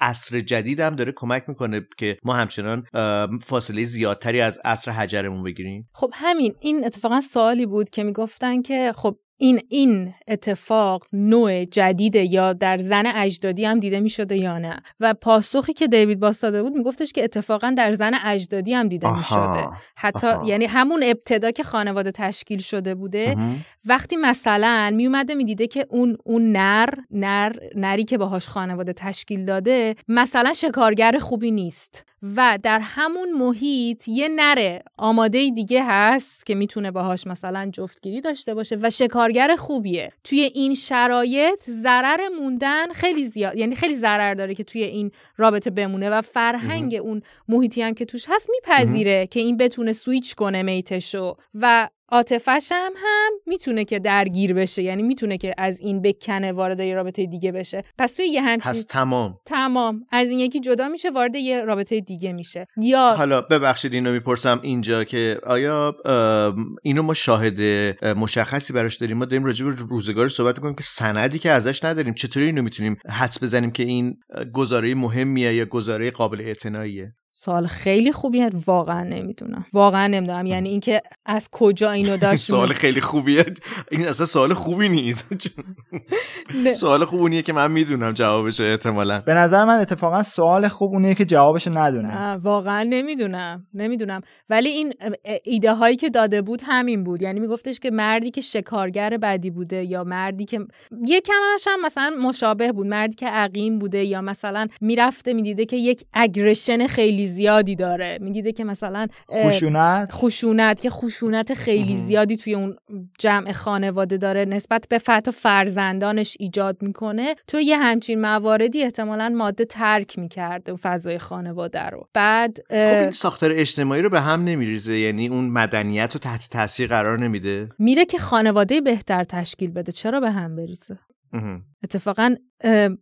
عصر جدید هم داره کمک می‌کنه که ما همچنان فاصله زیادتری از عصر حجرمون بگیریم؟ خب همین این اتفاقا سوالی بود که می‌گفتن که خب این این اتفاق نوع جدیده یا در زن اجدادی هم دیده می شده یا نه؟ و پاسخی که دیوید باس داده بود میگفتش که اتفاقا در زن اجدادی هم دیده می شده حتی یعنی همون ابتدا که خانواده تشکیل شده بوده وقتی مثلا می اومده می دیده که اون اون نر نر نری که باهاش خانواده تشکیل داده مثلا شکارگر خوبی نیست. و در همون محیط یه نره آماده دیگه هست که می‌تونه باهاش مثلا جفتگیری داشته باشه و شکارگر خوبیه. توی این شرایط ضرر موندن خیلی زیاد یعنی خیلی ضرر داره که توی این رابطه بمونه و فرهنگ اون محیطی هم که توش هست میپذیره که این بتونه سویچ کنه میتشو و عاطفش هم هم می‌تونه که درگیر بشه یعنی می‌تونه که از این بکنه وارد یه رابطه دیگه بشه. پس توی یه همچین پس تمام. تمام. از این یکی جدا میشه وارد یه رابطه دیگه میشه. یا حالا ببخشید اینو می‌پرسم اینجا که آیا اینو ما شاهد مشخصی براش داریم؟ ما داریم راجع به روزگار صحبت می‌کنیم که سندی که ازش نداریم. چطوری اینو می‌تونیم حدس بزنیم که این گزاره مهمیه یا گزاره قابل اعتناییه؟ سوال خیلی خوبیه. واقعا نمی‌دونم. واقعا نمی‌دونم. یعنی اینکه از کجا اینو داشت سوال خیلی خوبیه. این اصلا سوال خوبی نیست. سوال خوب اونیه که من می‌دونم جوابش احتمالا. به نظر من اتفاقا سوال خوب اونیه که جوابش ندونم واقعا نمی‌دونم. نمی‌دونم. ولی این ایده هایی که داده بود همین بود. یعنی میگفتش که مردی که شکارگر بدی بوده یا مردی که یکمش هم مثلا مشابه بود. مردی که عقیم بوده یا مثلا می‌رفته می‌دیده که یک اگریشن خیلی زیادی داره. می‌دیده که مثلا خشونت؟ خشونت یه خشونت خیلی زیادی توی اون جمع خانواده داره. نسبت به فتح فرزندانش ایجاد می‌کنه. تو یه همچین مواردی احتمالا ماده ترک می‌کرده فضای خانواده رو. بعد خب این ساختار اجتماعی رو به هم نمیریزه. یعنی اون مدنیت رو تحت تاثیر قرار نمیده؟ میره که خانواده بهتر تشکیل بده. چرا به هم بریزه؟ اتفاقا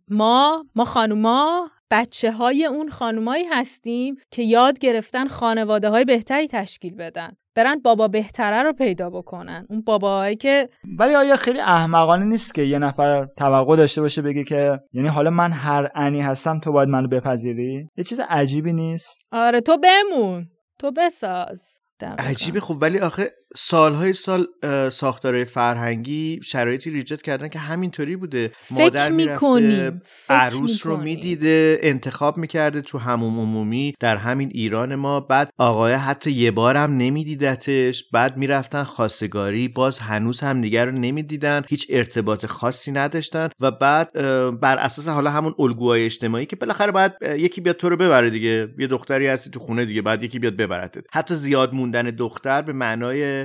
ما ما خانوما بچه های اون خانومایی هستیم که یاد گرفتن خانواده های بهتری تشکیل بدن. برن بابا بهتره رو پیدا بکنن. اون باباهایی که ولی آیا خیلی احمقانه نیست که یه نفر توقع داشته باشه بگه که یعنی حالا من هر انی هستم تو باید منو بپذیری؟ یه چیز عجیبی نیست. آره تو بمون. تو بساز. عجیبه خوب ولی آخه سالهای سال ساختارهای فرهنگی شرایطی ایجاد کردن که همینطوری بوده. مادر می‌رفته عروس رو می‌دیده انتخاب می‌کرده تو هموم عمومی در همین ایران ما. بعد آقای حتی یه بارم نمیدیدتش. بعد می‌رفتن خواستگاری باز هنوز هم دیگر رو نمی‌دیدن. هیچ ارتباط خاصی نداشتن. و بعد بر اساس حالا همون الگوهای اجتماعی که بالاخره بعد یکی بیاد تو رو ببره دیگه. یه دختری هستی تو خونه دیگه بعد یکی بیاد ببرتت. حتی زیاد موندن دختر به معنای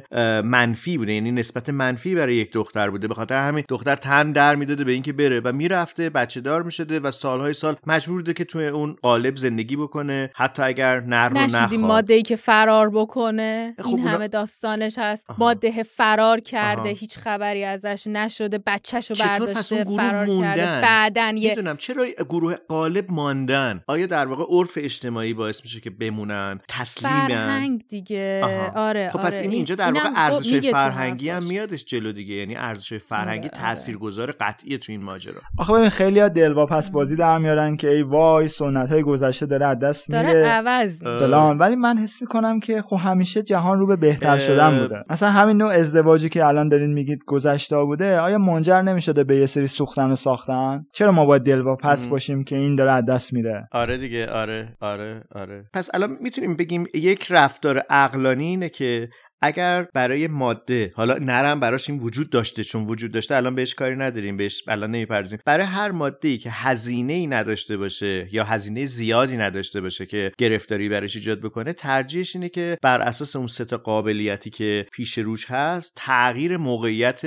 منفی بوده. یعنی نسبت منفی برای یک دختر بوده. به خاطر همین دختر تن در می‌داده به اینکه بره و می‌رفته بچه دار می‌شده و سالهای سال مجبور بوده که توی اون قالب زندگی بکنه. حتی اگر نر رو نخواد. ماده ای که فرار بکنه. خب این همه داستانش هست. ماده فرار کرده. هیچ خبری ازش نشده. بچهشو برداشته فرار موندن؟ کرده بعدن یه چرا گروه قالب ماندن؟ آیا در واقع عرف اجتماعی باعث میشه که بمونن؟ تسلیمن؟ فرهنگ دیگه. آره خب پس آره. این اینجا در واقع ارزش فرهنگی هم میادش جلو دیگه. یعنی ارزش فرهنگی آره. تاثیرگذار قطعی تو این ماجرا. آخه ببین خیلی ها دلواپس بازی در میارن که ای وای سنت های گذشته داره از دست میره. داره عوض فلان. ولی من حس می‌کنم که خب همیشه جهان رو به بهتر شدن بوده. مثلا همین نوع ازدواجی که الان دارین میگید گذشته بوده آیا منجر نمی‌شده به یه سری سوختن و ساختن؟ چرا ما باید دلواپس باشیم که این داره از دست میره؟ آره دیگه آره آره آره. پس الان می‌تونیم بگیم یک رفتار عقلانی اینه که اگر برای ماده حالا نرم براش این وجود داشته چون وجود داشته الان بهش کاری نداریم بهش الان نمیپرزیم برای هر ماده ای که هزینه ای نداشته باشه یا هزینه زیادی نداشته باشه که گرفتاری براش ایجاد بکنه ترجیحش اینه که بر اساس اون سه قابلیتی که پیش روش هست تغییر موقعیت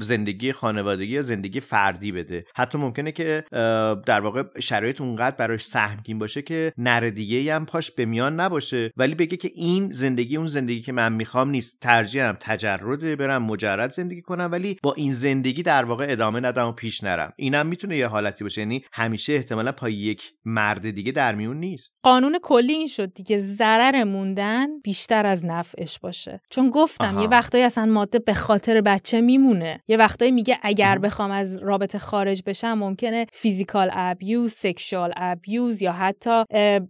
زندگی خانوادگی یا زندگی فردی بده. حتی ممکنه که در واقع شرایط اونقدر براش سهمگین باشه که نر دیگه هم پاش به میان نباشه. ولی بگه که این زندگی اون زندگی که من می‌خوام نیست. ترجیحم تجرد برم مجرد زندگی کنم ولی با این زندگی در واقع ادامه ندم و پیش نرم. اینم می‌تونه یه حالتی باشه. یعنی همیشه احتمالا پای یک مرد دیگه در میون نیست. قانون کلی این شد دیگه. ضرر موندن بیشتر از نفعش باشه. چون گفتم یه وقتایی اصلا ماده به خاطر بچه میمونه. یه وقتایی میگه اگر بخوام از رابطه خارج بشم ممکنه فیزیکال ابیوز سکشوال ابیوز یا حتی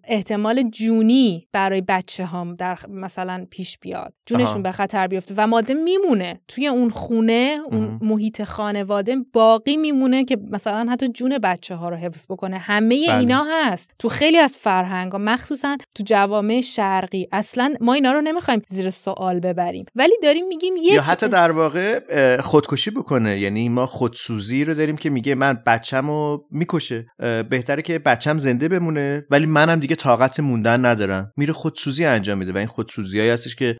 احتمال جونی برای بچه هم در مثلا پیش بیاد. جونشون به خطر بیفته و ماده میمونه. توی اون خونه اون محیط خانواده باقی میمونه که مثلا حتی جون بچه ها رو حفظ بکنه. همه بله. اینا هست. تو خیلی از فرهنگ مخصوصا تو جوامع شرقی. اصلا ما اینا رو نمی‌خوایم زیر سوال ببریم. ولی داریم میگیم یک یا حتی در واقع خودکشی بکنه. یعنی ما خودسوزی رو داریم که میگه من بچه‌مو می‌کشه. بهتره که بچم زنده بمونه. ولی منم دیگه طاقت موندن ندارم. میره خودسوزی انجام میده و این خودسوزیایی هستش که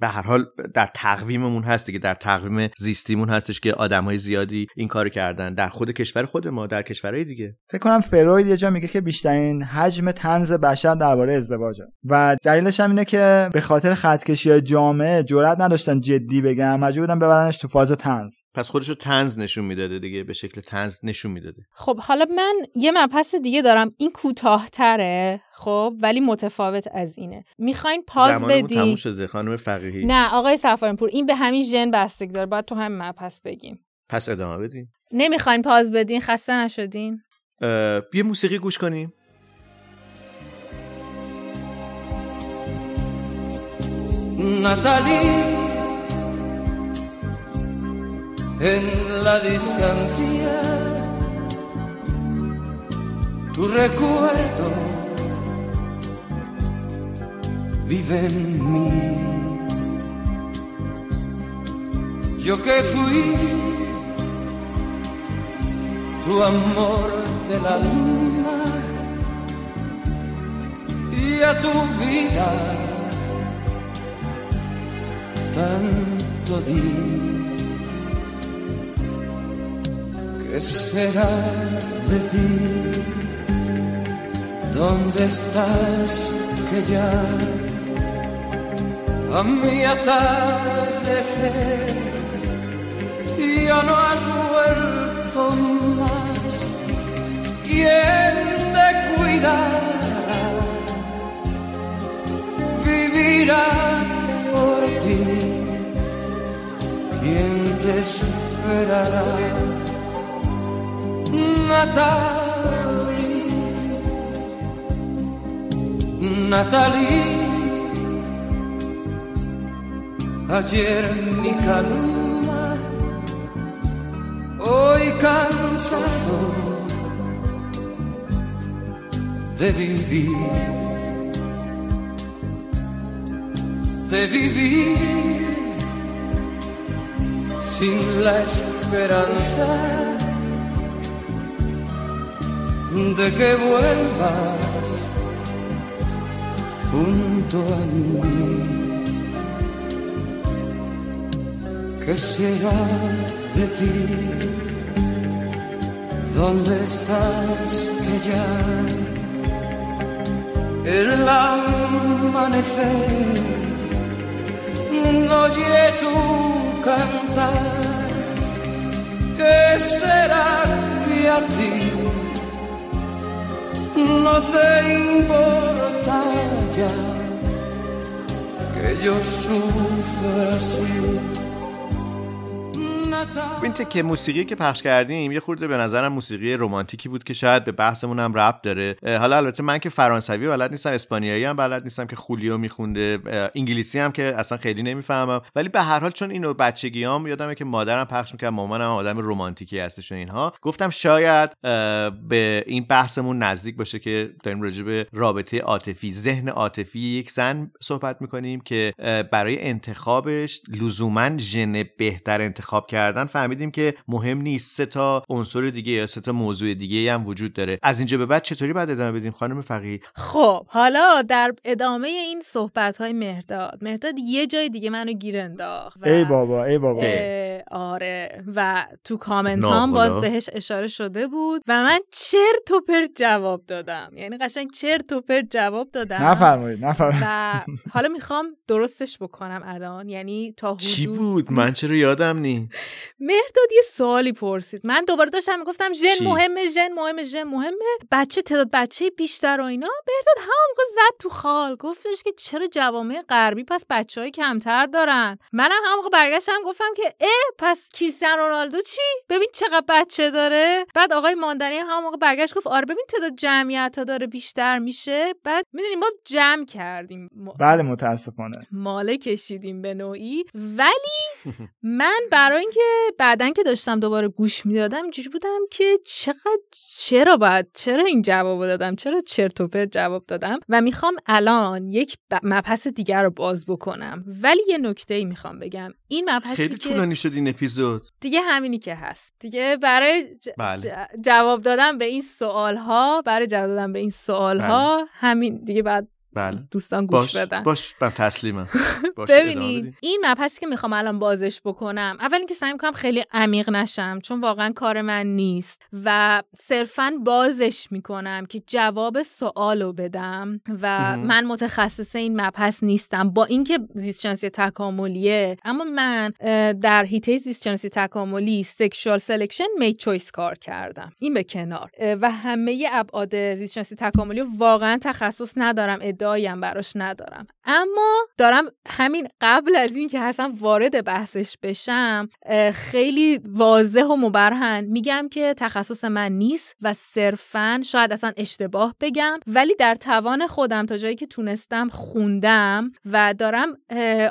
به هر حال در تقویممون هست دیگه در تقویم زیستیمون هستش که آدمای زیادی این کارو کردن در خود کشور خود ما در کشورهای دیگه. فکر کنم فروید یه جا میگه که بیشترین حجم تنز بشر درباره ازدواجه و دلیلش هم اینه که به خاطر خطکشی جامعه جرئت نداشتن جدی بگن مجبور بودن ببرنش تو فاز تنز پس خودشو تنز نشون می‌داده دیگه به شکل تنز نشون می‌داده. خب حالا من یه مبحث دیگه دارم. این کوتاهتره خب ولی متفاوت از اینه. می‌خواین پاز بدین؟ شده خانم فقیهی. نه آقای سفارنپور این به همین ژن بستگی داره باید تو همین مبحث بگیم. پس ادامه بدین. نمی‌خواین پاز بدین؟ خسته نشدین؟ یه موسیقی گوش کنیم. Natalie, en la distancia, tu recuerdo vive en mí. Yo que fui tu amor del alma y a tu vida tanto di. ¿Qué será de ti? ¿Dónde estás que ya a mi atardecer ya no has vuelto más. ¿Quién te cuidará? Vivirá por ti. ¿Quién te esperará? Natalie, Natalie ayer mi calma, hoy cansado de vivir, de vivir sin la esperanza de que vuelvas junto a mí. ¿Qué será de ti? ¿Dónde estás que ya el amanecer no oye tu cantar? ¿Qué será que ti no te importa ya que yo sufra así? این تکه موسیقی که پخش کردیم یه خورده به نظرم موسیقی رمانتیکی بود که شاید به بحثمون هم ربط داره. حالا البته من که فرانسوی بلد نیستم اسپانیایی هم بلد نیستم که خولیو میخونده انگلیسی هم که اصلا خیلی نمی‌فهمم. ولی به هر حال چون اینو بچگیام یادمه که مادرم پخش می‌کرد مامانم آدم رمانتیکی هستش و اینها. گفتم شاید به این بحثمون نزدیک باشه که داریم راجع به رابطه عاطفی ذهن عاطفی یک زن صحبت می‌کنیم که برای انتخابش لزوما ژن بهتر انتخاب کردن فهمیدیم که مهم نیست سه تا عنصر دیگه یا سه تا موضوع دیگه هم وجود داره. از اینجا به بعد چطوری بعد ادامه بدیم خانم فقیه خب حالا در ادامه این صحبت های مهداد مهداد یه جای دیگه منو گیر انداخت ای بابا ای بابا. آره. و تو کامنت هم باز بهش اشاره شده بود و من چرت و پرت جواب دادم. یعنی قشنگ چرت و پرت جواب دادم. نفرمایید نفرمایید. و حالا می‌خوام درستش بکنم الان. یعنی تا حدود چی بود؟ من چرا یادم نی مهداد یه سوالی پرسید. من دوباره داشتم می‌گفتم ژن؟ مهمه ژن مهمه ژن مهمه. بچه تعداد بچه بیشتر و اینا. مهداد همون موقع زد تو خال. گفتش که چرا جوامع غربی پس بچه های کمتر دارن. منم همون برگشتم گفتم که اه پس کریستیانو رونالدو چی؟ ببین چقدر بچه داره. بعد آقای ماندنی هم همون موقع برگشت گفت آره ببین تعداد جمعیت ها داره بیشتر میشه. بعد می‌دونیم ما جمع کردیم. ما- بله متاسفانه. ماله کشیدیم به نوعی. ولی من برای اینکه بعدا که داشتم دوباره گوش می‌دادم اینجوری بودم که چقدر چرا باید چرا این جواب دادم؟ چرا چرت و پرت جواب دادم؟ و می‌خوام الان یک مبحث دیگر رو باز بکنم. ولی یه نکته ای می‌خوام بگم. این مبحثی خیلی طولانی شد این اپیزود. دیگه همینی که هست. دیگه برای ج- بله. ج- جواب دادن به این سوال ها برای جواب دادن به این سوال ها همین دیگه بعد بله. دوستان گوش باش بدن. باش من تسلیمم ببینید. این مبحثی که می‌خوام الان بازش بکنم. اول اینکه سعی می‌کنم خیلی عمیق نشم چون واقعا کار من نیست. و صرفا بازش می‌کنم که جواب سوالو بدم. و. من متخصص این مبحث نیستم. با اینکه زیستشناسی تکاملیه اما من در حیطه زیستشناسی تکاملی sexual selection mate choice کار کردم. این به کنار. و همه ابعاد زیستشناسی تکاملی رو واقعا تخصص ندارم ادعایی براش ندارم. اما دارم همین قبل از این که اصلا وارد بحثش بشم خیلی واضح و مبرهن میگم که تخصص من نیست و صرفا شاید اصلا اشتباه بگم ولی در توان خودم تا جایی که تونستم خوندم و دارم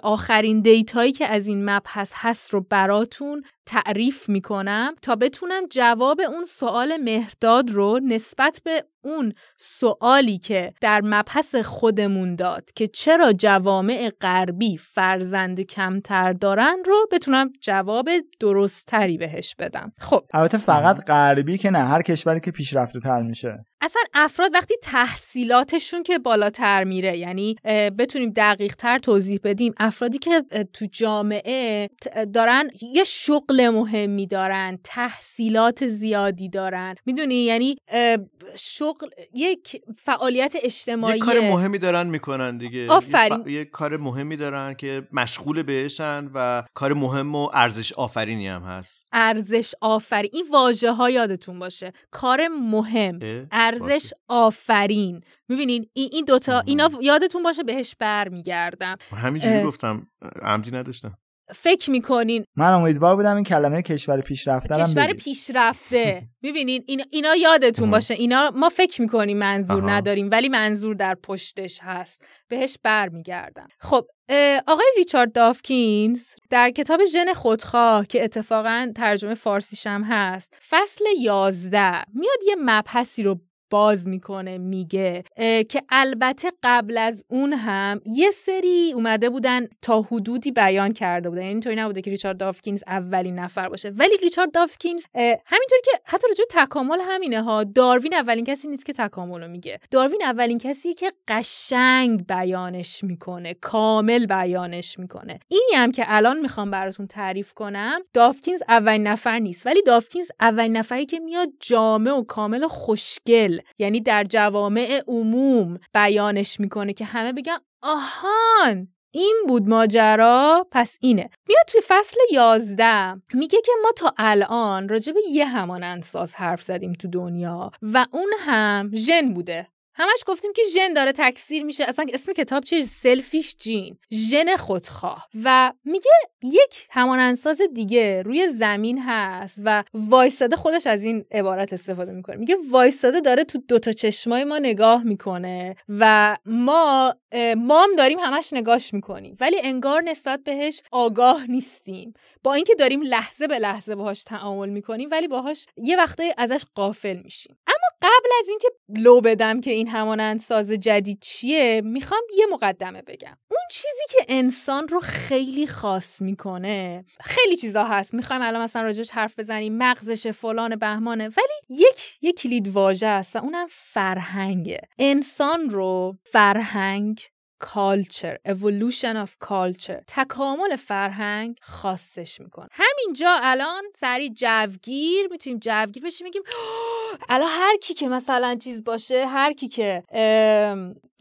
آخرین دیتایی که از این مبحث هست رو براتون تعریف می‌کنم تا بتونم جواب اون سوال مهرداد رو نسبت به اون سوالی که در مبحث خودمون داد که چرا جوامع غربی فرزند کمتر دارن رو بتونم جواب درستتری بهش بدم. خب. البته فقط غربی که نه هر کشوری که پیشرفته تر میشه. اصلا افراد وقتی تحصیلاتشون که بالاتر میره یعنی بتونیم دقیق تر توضیح بدیم افرادی که تو جامعه دارن یه شغل مهمی دارن تحصیلات زیادی دارن. می‌دونی؟ یعنی شغل یک فعالیت اجتماعی یه کار مهمی دارن می‌کنن دیگه. آفرین. یه, ف- یه کار مهمی دارن که مشغول بهشن و کار مهم و ارزش آفرینی هم هست. ارزش آفرین. این واژه ها یادتون باشه. کار مهم. اه؟ ارزش باشه. آفرین می‌بینین این این دوتا. اینا یادتون باشه بهش برمیگردم همینجوری. گفتم عمدی نداشتم فکر می‌کنین من امیدوار بودم این کلمه کشور پیشرفته کشور. پیشرفته می‌بینین اینا, اینا یادتون. باشه اینا ما فکر می‌کنیم منظور آها. نداریم ولی منظور در پشتش هست بهش برمیگردم خب آقای ریچارد دافکینز در کتاب ژن خودخواه که اتفاقا ترجمه فارسیش هم هست فصل 11 میاد یه مبحثی رو باز می‌کنه میگه. که البته قبل از اون هم یه سری اومده بودن تا حدودی بیان کرده بودن. یعنی اینطوری نبوده که ریچارد دافکینز اولین نفر باشه. ولی ریچارد دافکینز همینطوری که حتی راجع تکامل همینه ها. داروین اولین کسی نیست که تکامل رو میگه. داروین اولین کسی که قشنگ بیانش می‌کنه. کامل بیانش می‌کنه. اینی هم که الان می‌خوام براتون تعریف کنم دافکینز اولین نفر نیست. ولی دافکینز اولین نفری که میاد جامع و کامل و خوشگل. یعنی در جوامع عموم بیانش می‌کنه که همه بگن آهان این بود ماجرا؟ پس اینه. میاد توی فصل یازده میگه که ما تا الان راجع به یه همانندساز حرف زدیم تو دنیا و اون هم ژن بوده. همش گفتیم که ژن داره تکثیر میشه. اصلا اسم کتاب چیه؟ سلفیش جین ژن خودخواه. و میگه یک همانندساز دیگه روی زمین هست و وایساده خودش از این عبارت استفاده می‌کنه. میگه وایساده داره تو دوتا چشمای ما نگاه می‌کنه و ما ما هم داریم همش نگاش می‌کنیم. ولی انگار نسبت بهش آگاه نیستیم. با اینکه داریم لحظه به لحظه باهاش تعامل می‌کنیم ولی باهاش یه وقتایی ازش قافل میشیم. قبل از اینکه لو بدم که این همانند ساز جدید چیه می‌خوام یه مقدمه بگم. اون چیزی که انسان رو خیلی خاص می‌کنه خیلی چیزا هست. می‌خوایم الان مثلا راجعش حرف بزنیم. مغزش فلان بهمانه. ولی یک یک کلید واژه است و اونم فرهنگه. انسان رو فرهنگ culture evolution of culture. تکامل فرهنگ خاصش می‌کنه. همینجا الان سری جوگیر می‌تونیم جوگیر بشیم میگیم الان هر کی که مثلا چیز باشه هر کی که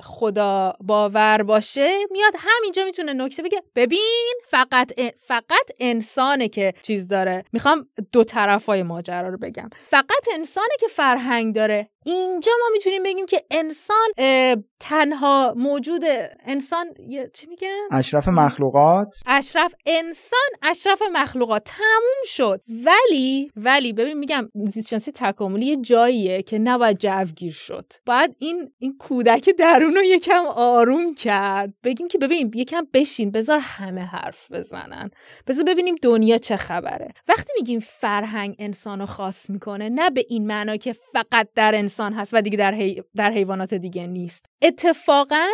خدا باور باشه میاد همینجا می‌تونه نکته بگه. ببین فقط فقط انسانه که چیز داره. می‌خوام دو طرفای ماجرا رو بگم. فقط انسانه که فرهنگ داره. اینجا ما می‌تونیم بگیم که انسان تنها موجود انسان چی میگن؟ اشرف مخلوقات. اشرف انسان اشرف مخلوقات. تموم شد. ولی ولی ببین میگم زیستشناسی تکاملی یه جاییه که نباید جوگیر شد. باید این این کودک درون رو یکم آروم کرد. بگیم که ببین یکم بشین بذار همه حرف بزنن. بذار ببینیم دنیا چه خبره. وقتی میگیم فرهنگ انسان رو خاص می‌کنه نه به این معنا که فقط در انسان هست و دیگه در, حی... در حیوانات دیگه نیست. اتفاقا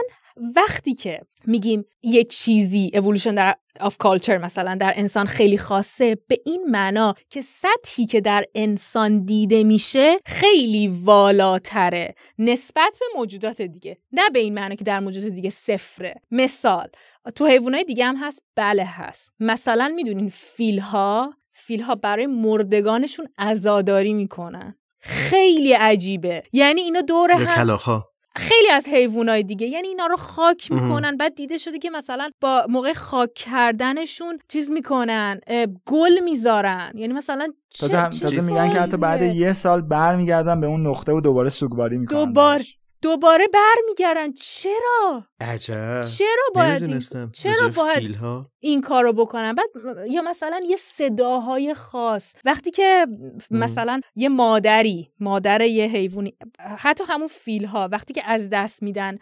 وقتی که میگیم یک چیزی evolution در of culture مثلا در انسان خیلی خاصه به این معنا که سطحی که در انسان دیده میشه خیلی والاتره. نسبت به موجودات دیگه. نه به این معنا که در موجودات دیگه صفره. مثال تو حیوانات دیگه هم هست؟ بله هست. مثلا می‌دونین فیل ها فیل ها برای مردگانشون عزاداری می‌کنن. خیلی عجیبه. یعنی اینا دور هم خیلی از حیوانای دیگه. یعنی اینا رو خاک می‌کنن. بعد دیده شده که مثلا با موقع خاک کردنشون چیز می‌کنن گل می‌ذارن. یعنی مثلا تازه میگن که حتی بعد یه سال برمیگردن به اون نقطه و دوباره سوگواری می‌کنن دوباره دوباره برمیگردن. چرا؟ عجب. چرا باید این... چرا باید این کارو بکنن؟ بعد یا مثلا یه صداهای خاص. وقتی که مثلا یه مادری مادر یه حیوانی حتی همون فیل ها وقتی که از دست میدن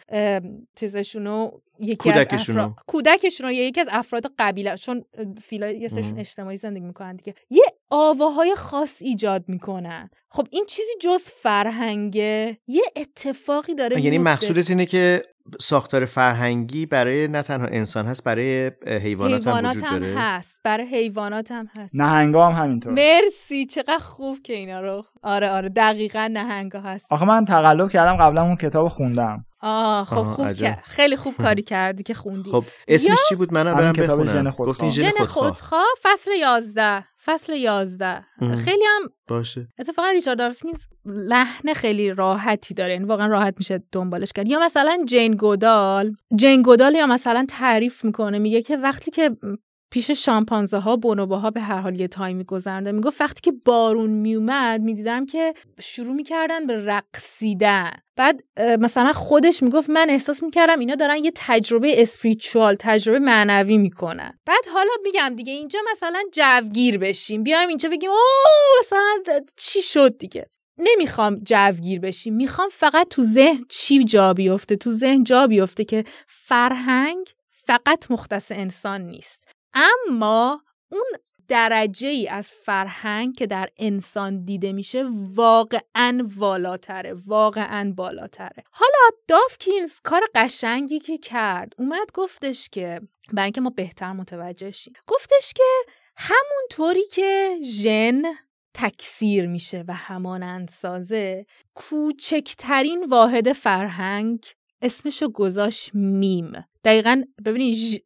چیزشونو یکی کودکشون از کودکشون یا یکی از افراد قبیله. چون فیلا یه سرشون اجتماعی زندگی می‌کنن دیگه. یه آواهای خاص ایجاد می‌کنن. خب این چیزی جز فرهنگه؟ یه اتفاقی داره یعنی مقصودت اینه که ساختار فرهنگی برای نه تنها انسان هست برای حیوانات, هم وجود داره. هست. برای حیوانات هم هست. نهنگا هم همینطور. مرسی. چقدر خوب که اینا رو آره آره. دقیقا نهنگا هست. آخه من تقلب کردم قبلا اون کتاب خوندم. آه خب خوب که خیلی خوب کاری کردی که خوندی. خب اسمش چی بود؟ منم برم بخونم. گفتین ژن خودخواه. فصل 11 فصل 11 خیلی هم باشه. اتفاقا ریچارد دارسکینز لحن خیلی راحتی داره. یعنی واقعا راحت میشه دنبالش کرد. یا مثلا جین گودال. جین گودال یا مثلا تعریف می‌کنه. میگه که وقتی که پیش شامپانزه ها بونوباها به هر حال یه تایمی گذرنده می‌گفت وقتی که بارون میومد می‌دیدم که شروع می‌کردن به رقصیدن. بعد مثلا خودش می‌گفت من احساس می‌کردم اینا دارن یه تجربه اسپریچوال تجربه معنوی می‌کنن. بعد حالا میگم دیگه اینجا مثلا جوگیر بشیم. بیایم اینجا بگیم اوه مثلا چی شد دیگه؟ نمی‌خوام جوگیر بشیم. می‌خوام فقط تو ذهن چی جا بیفته؟ تو ذهن جا بیفته که فرهنگ فقط مختص انسان نیست. اما اون درجه ای از فرهنگ که در انسان دیده میشه واقعا والاتره واقعا بالاتره. حالا دافکینز کار قشنگی که کرد اومد گفتش که برای اینکه ما بهتر متوجه شیم گفتش که همون طوری که ژن تکثیر میشه و همانند سازه کوچکترین واحد فرهنگ اسمشو گذاشت میم. دقیقا ببینید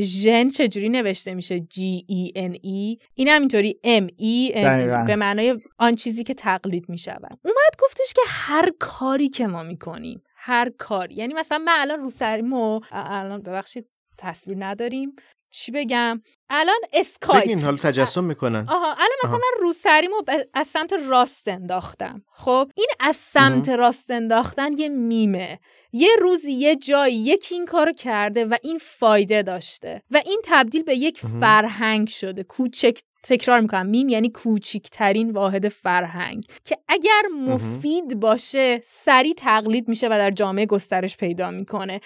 ژن چجوری نوشته میشه؟ G E N E. این همینطوری M E M E به معنای آن چیزی که تقلید می‌شود. اومد گفتش که هر کاری که ما می‌کنیم هر کاری. یعنی مثلا من الان روسریمو الان ببخشید تصویر نداریم. چی بگم؟ الان اسکایپ. بگین حالا تجسم می‌کنن. آها الان مثلا من روسریمو از سمت راست انداختم. خب این از سمت راست انداختن یه میمه. یه روزی یه جایی یکی این کارو کرده و این فایده داشته. و این تبدیل به یک فرهنگ شده. کوچک تکرار می‌کنم. میم یعنی کوچیکترین واحد فرهنگ. که اگر مفید باشه سریع تقلید میشه و در جامعه گسترش پیدا می‌کنه.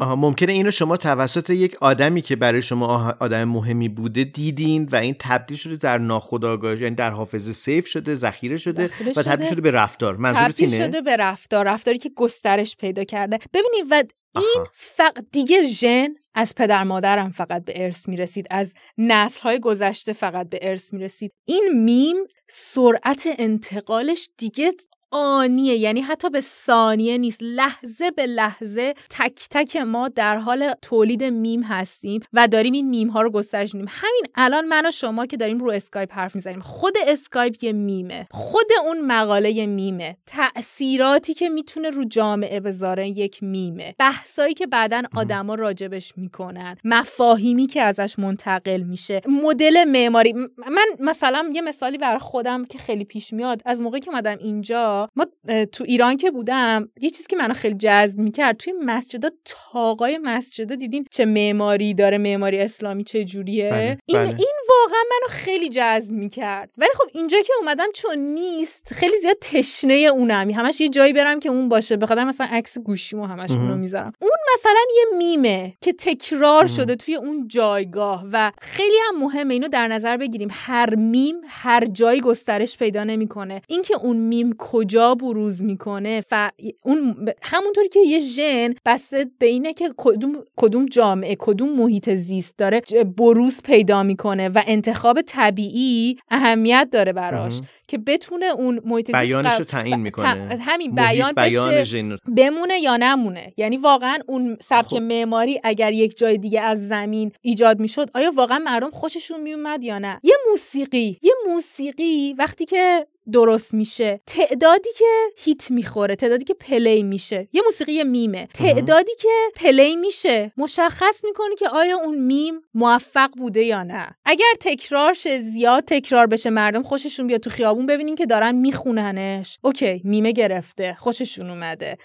آها ممکنه اینو شما توسط یک آدمی که برای شما آدم مهمی بوده دیدین و این تبدیل شده در ناخودآگاه یعنی در حافظه سیف شده ذخیره شده و تبدیل شده. به رفتار. منظورت تبدیل شده به رفتار رفتاری که گسترش پیدا کرده. ببینید و این فقط دیگه ژن از پدر مادرم فقط به ارث می‌رسید. از نسل های گذشته فقط به ارث می‌رسید. این میم سرعت انتقالش دیگه آنیه. یعنی حتی به ثانیه نیست. لحظه به لحظه تک تک ما در حال تولید میم هستیم و داریم این میم ها رو گسترش میدیم. همین الان من و شما که داریم رو اسکایپ حرف می‌زنیم. خود اسکایپ یه میمه. خود اون مقاله میمه. تأثیراتی که می‌تونه رو جامعه بذاره یک میمه. بحثایی که بعدا آدما راجبش می‌کنن. مفاهیمی که ازش منتقل میشه. مدل معماری. من مثلا یه مثالی برای خودم که خیلی پیش میاد. از موقعی که اومدم اینجا ما تو ایران که بودم یه چیزی که منو خیلی جذب می‌کرد توی مسجدا تاقای مسجدا دیدین چه معماری داره معماری اسلامی چه جوریه. بله، این بله. این واقعا منو خیلی جذب می‌کرد. ولی خب اینجا که اومدم چون نیست خیلی زیاد تشنه اونم. همش یه جایی برم که اون باشه. بخاطر مثلا عکس گوشیمو همش اونو می‌ذارم. اون مثلا یه میمه که تکرار شده توی اون جایگاه و خیلی هم مهمه اینو در نظر بگیریم. هر میم هر جایی گسترش پیدا نمی‌کنه. اینکه اون میم کجا بروز می‌کنه؟ ف... اون همونطوری که یه ژن بسته به اینه که کدوم کدوم جامعه کدوم محیط زیست داره بروز پیدا می‌کنه و انتخاب طبیعی اهمیت داره براش که بتونه اون محیط زیست بیانش رو تعیین می‌کنه. ت- همین بیان بیان بشه بمونه یا نمونه. یعنی واقعا اون سبک خب. معماری اگر یک جای دیگه از زمین ایجاد می‌شد آیا واقعا مردم خوششون میومد یا نه؟ یه موسیقی یه موسیقی وقتی که درست میشه. تعدادی که hit می‌خوره تعدادی که play میشه. یه موسیقی میمه. تعدادی که play میشه. مشخص می‌کنه که آیا اون میم موفق بوده یا نه. اگر تکرار شه زیاد تکرار بشه مردم خوششون بیاد تو خیابون ببینین که دارن میخوننش. اوکی میمه گرفته. خوششون اومده.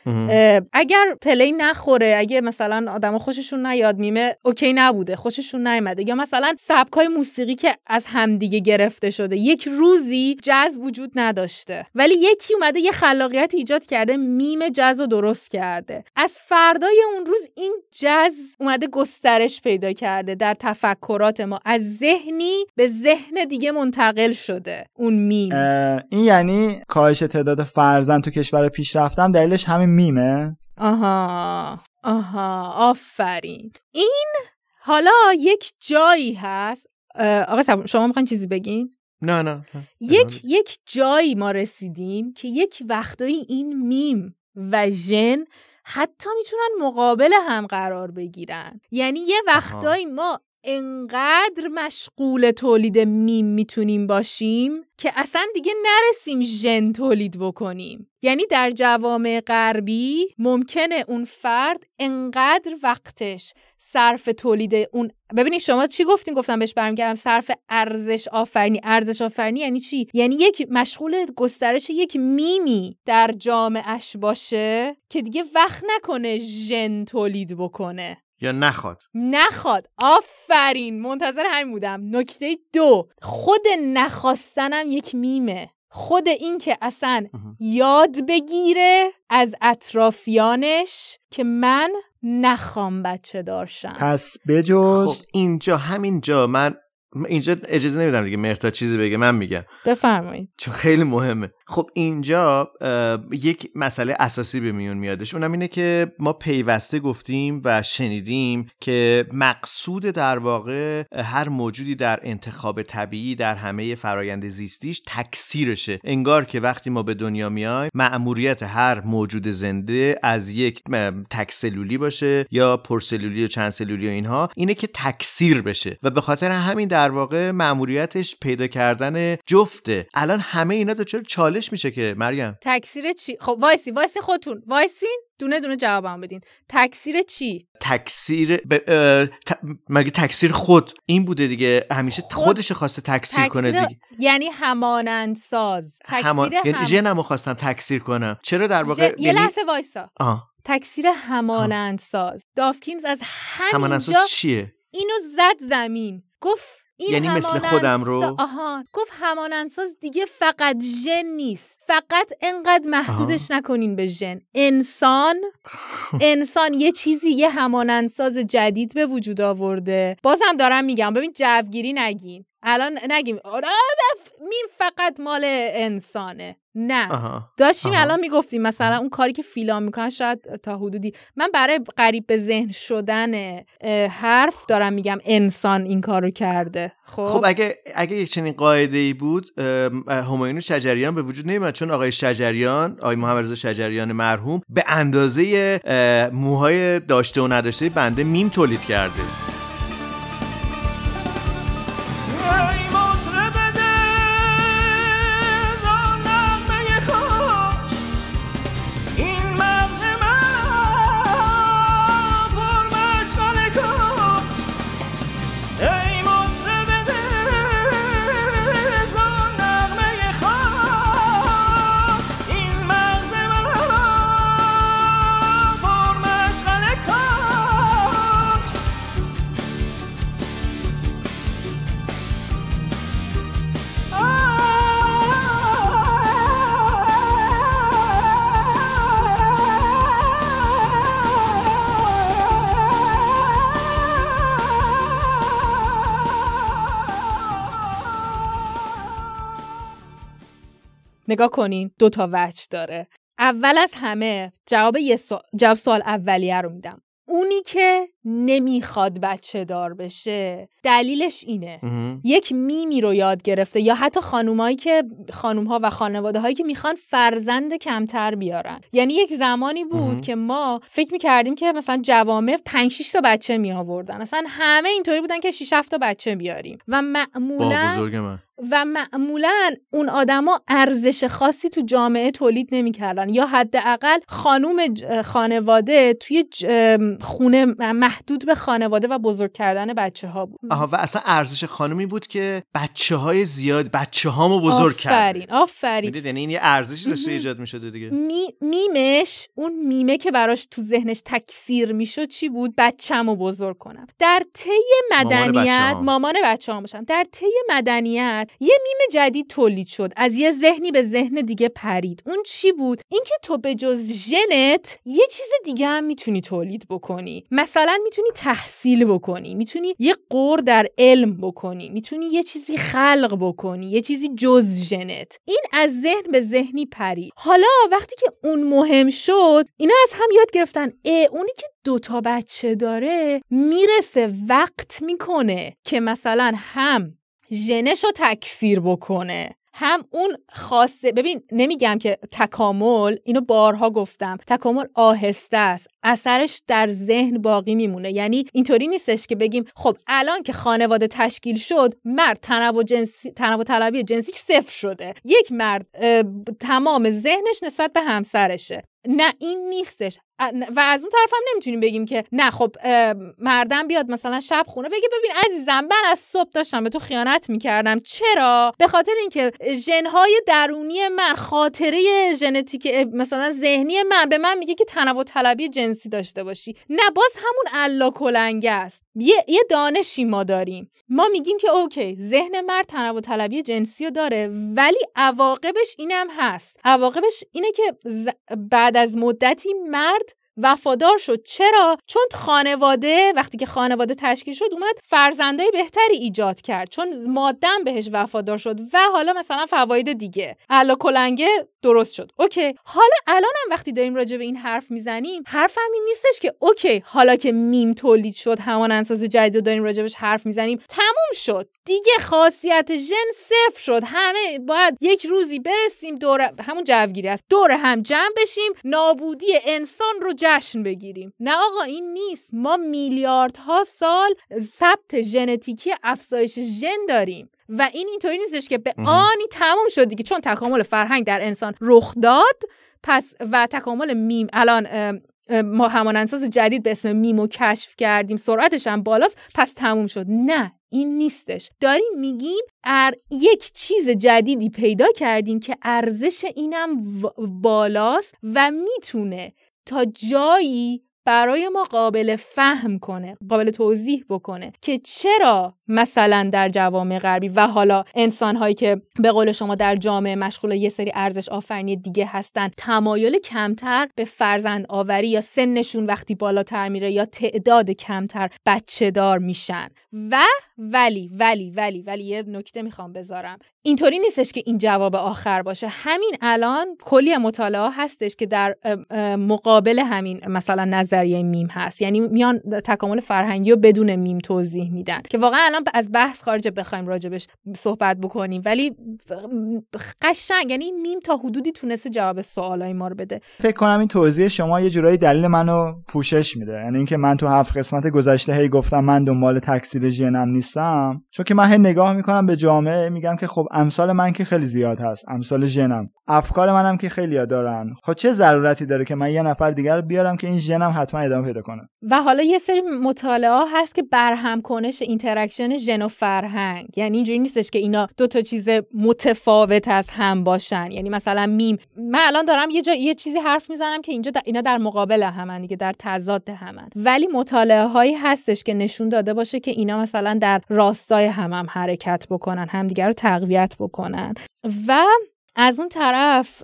اگر play نخوره اگه مثلا آدم خوششون نیاد میمه اوکی نبوده. خوششون نیومده. یا مثلا سبکای موسیقی که از همدیگه گرفته شده. یک روزی جاز وجود نداشته. ولی یکی اومده یه خلاقیت ایجاد کرده میم جاز رو درست کرده. از فردای اون روز این جاز اومده گسترش پیدا کرده در تفکرات ما. از ذهنی به ذهن دیگه منتقل شده اون میم. این یعنی کاهش تعداد فرزند تو کشور پیشرفتم دلیلش همین میمه؟ آها آها آفرین. این حالا یک جایی هست. آقا شما می‌خواین چیزی بگین؟ نه نه, نه. یک یک جایی ما رسیدیم که یک وقتایی این میم و ژن حتی می‌تونن مقابل هم قرار بگیرن یعنی یه وقتایی ما انقدر مشغول تولید میم می‌تونیم باشیم که اصلا دیگه نرسیم ژن تولید بکنیم. یعنی در جوامع غربی ممکنه اون فرد انقدر وقتش صرف تولید اون ببینید شما چی گفتین؟ گفتم بهش برمیگردم. صرف ارزش آفرینی. ارزش آفرینی یعنی چی؟ یعنی یک مشغول گسترش یک میمی در جامعهش باشه که دیگه وقت نکنه ژن تولید بکنه. یا نخواد؟ نخواد. آفرین. منتظر همین بودم. نکته دو. خود نخواستنم یک میمه. خود این که اصلا یاد بگیره از اطرافیانش که من نخوام بچه دارشم پس بجز خب اینجا همینجا. من اینجا اجازه نمیدم دیگه مرتا چیزی بگه من میگم. بفرمایید. چون خیلی مهمه. خب اینجا یک مسئله اساسی به میون میادش. اونم اینه که ما پیوسته گفتیم و شنیدیم که مقصود در واقع هر موجودی در انتخاب طبیعی در همه فرایند زیستیش تکثیرشه. انگار که وقتی ما به دنیا میایم مأموریت هر موجود زنده از یک تک سلولی باشه یا پرسلولی و چند سلولی و اینها اینه که تکثیر بشه. و به خاطر همین در واقع مأموریتش پیدا کردن جفته الان همه اینا چرا چالش میشه که مریم. تکثیر چی؟ خب وایسی وایسی خودتون. وایسین دونه دونه جوابم بدین. تکثیر چی؟ تکثیر ب... ت... مگه تکثیر خود؟ این بوده دیگه. همیشه خودش خواسته تکثیر کنه دیگه. یعنی همانند ساز همان... یعنی هم... ژنمو خواستم تکثیر کنم چرا در واقع. یه یعنی... لحظه وایسا. آه. تکثیر همانند ساز دافکینز از همینجا همانند ساز چیه؟ اینو زد زمین. گفت این یعنی مثل خودم رو؟ آها. گفت همانندساز دیگه فقط ژن نیست. فقط انقدر محدودش آها. نکنین به ژن. انسان؟ انسان یه چیزی یه همانندساز جدید به وجود آورده. بازم دارم میگم. ببین جوگیری نگین. الان نگیم. آره مین فقط مال انسانه. نه. داشتیم الان می‌گفتیم مثلا اون کاری که فیلام می‌کنن شاید تا حدودی من برای قریب به ذهن شدن حرف دارم میگم انسان این کارو کرده. خب, خب اگه اگه یک چنین قاعده ای بود همایون شجریان به وجود نمیاد چون آقای شجریان آقای محمد رضا شجریان مرحوم به اندازه موهای داشته و نداشته بنده میم تولید کرده. نگاه کنین دو تا وجه داره. اول از همه جواب یه سوال جواب سوال اولیه رو میدم. اونی که نمی‌خواد بچه دار بشه دلیلش اینه. یک میمی رو یاد گرفته یا حتی خانومایی که خانوم ها و خانواده هایی که می‌خوان فرزند کمتر بیارن. یعنی یک زمانی بود که ما فکر می‌کردیم که مثلا جوامع 5 تا بچه می آوردن اصلا همه اینطوری بودن که 6 تا بچه بیاریم. و معمولا و معمولا اون آدما ارزش خاصی تو جامعه تولید نمی‌کردن. یا حداقل خانوم خانواده توی خونه محدود به خانواده و بزرگ کردن بچه ها بود. آها و اصلا ارزش خانومی بود که بچه های زیاد بچه هامو بزرگ کرد آفرین. آفرین یعنی این یه ارزشی داشته ایجاد می‌شده دیگه. می، میمش اون میمه که براش تو ذهنش تکثیر می‌شد چی بود؟ بچه‌مو بزرگ کنم. در طی مدنیت مامان بچه هم باشم. در طی مدنیت یه میم جدید تولید شد. از یه ذهنی به ذهن دیگه پرید. اون چی بود؟ اینکه تو به جز ژنت یه چیز دیگه هم می‌تونی تولید بکنی. مثلا می‌تونی تحصیل بکنی. می‌تونی یه قور در علم بکنی. می‌تونی یه چیزی خلق بکنی. یه چیزی جز ژنت. این از ذهن به ذهنی پرید. حالا وقتی که اون مهم شد اینا از هم یاد گرفتن. اه اونی که دوتا بچه داره می‌رسه وقت می‌کنه که مثلا هم ژنش رو تکثیر بکنه. هم اون خاصه ببین نمیگم که تکامل اینو بارها گفتم. تکامل آهسته است. اثرش در ذهن باقی میمونه. یعنی اینطوری نیستش که بگیم خب الان که خانواده تشکیل شد مرد تنوع جنسی تنوع طلبی جنسیش صفر شده. یک مرد تمام ذهنش نسبت به همسرشه. نه این نیستش. و از اون طرف هم نمی‌تونیم بگیم که نه خب مردم بیاد مثلا شب خونه بگه ببین عزیزم من از صبح داشتم به تو خیانت می‌کردم. چرا؟ به خاطر اینکه ژنهای درونی من خاطره ژنتیک مثلا ذهنی من به من میگه که تنوع طلبی جنسی داشته باشی. نه باز همون الا کلنگه است. یه, یه دانشی ما داریم. ما میگیم که اوکی ذهن مرد تنوع طلبی جنسی رو داره ولی عواقبش اینم هست. عواقبش اینه که بعد از مدتی مرد وفادار شد. چرا؟ چون خانواده وقتی که خانواده تشکیل شد اومد فرزندای بهتری ایجاد کرد. چون مادم بهش وفادار شد و حالا مثلا فواید دیگه. الا کلنگه درست شد. اوکی. حالا الانم وقتی داریم راجع به این حرف می‌زنیم حرف این نیستش که اوکی حالا که میم تولید شد همانندساز جدید داریم راجبش حرف می‌زنیم تموم شد. دیگه خاصیت ژن صفر شد. همه باید یک روزی برسیم دور همون جوگیری است. دور هم جمع بشیم. نابودی انسان رو جشن بگیریم. نه آقا این نیست. ما میلیاردها سال ثبت ژنتیکی افزایش ژن داریم و این اینطوری نیستش که به آنی تموم شد دیگه. چون تکامل فرهنگ در انسان رخ داد پس و تکامل میم. الان ما همان انساز جدید به اسم میمو کشف کردیم. سرعتش هم بالاست. پس تموم شد. نه این نیستش. داریم میگیم ار یک چیز جدیدی پیدا کردیم که ارزش اینم بالاست و می‌تونه تا جایی برای ما قابل فهم کنه قابل توضیح بکنه که چرا مثلا در جوامع غربی و حالا انسان هایی که به قول شما در جامعه مشغول یه سری ارزش آفرینی دیگه هستن تمایل کمتر به فرزند آوری یا سنشون وقتی بالاتر میره یا تعداد کمتر بچه دار میشن. و ولی ولی ولی ولی یه نکته می‌خوام بذارم. اینطوری نیستش که این جواب آخر باشه. همین الان کلی مطالعه هستش که در مقابل همین مثلا نظریه میم هست. یعنی میان تکامل فرهنگی رو بدون میم توضیح میدن که واقعا الان از بحث خارج بخوایم راجبش صحبت بکنیم. ولی قشنگ یعنی میم تا حدودی تونسته جواب سوالای ما رو بده. فکر کنم این توضیح شما یه جورایی دلیل منو پوشش میده. یعنی اینکه من تو هفت قسمت گذشته هی گفتم من دنبال تکثیر ژنم نیستم. چون که من هی نگاه می‌کنم به جامعه میگم که خب امثال من که خیلی زیاد هست. امثال ژنم. افکار منم که خیلی دارن. خب چه ضرورتی داره که من یه نفر دیگر بیارم که این ژنم حتما ادامه پیدا کنه؟ و حالا یه سری مطالعه هست که برهم کنش interaction ژن و فرهنگ. یعنی اینجوری نیستش که اینا دو تا چیز متفاوت از هم باشن. یعنی مثلا میم. من الان دارم یه جا یه چیزی حرف می‌زنم که اینجا اینا در مقابل همن دیگه در تضاد همن. ولی مطالعه هایی هستش که نشون داده باشه که اینا مثلا در راستای هم هم حرکت بکنن همدیگه رو تقویت بکنن. و از اون طرف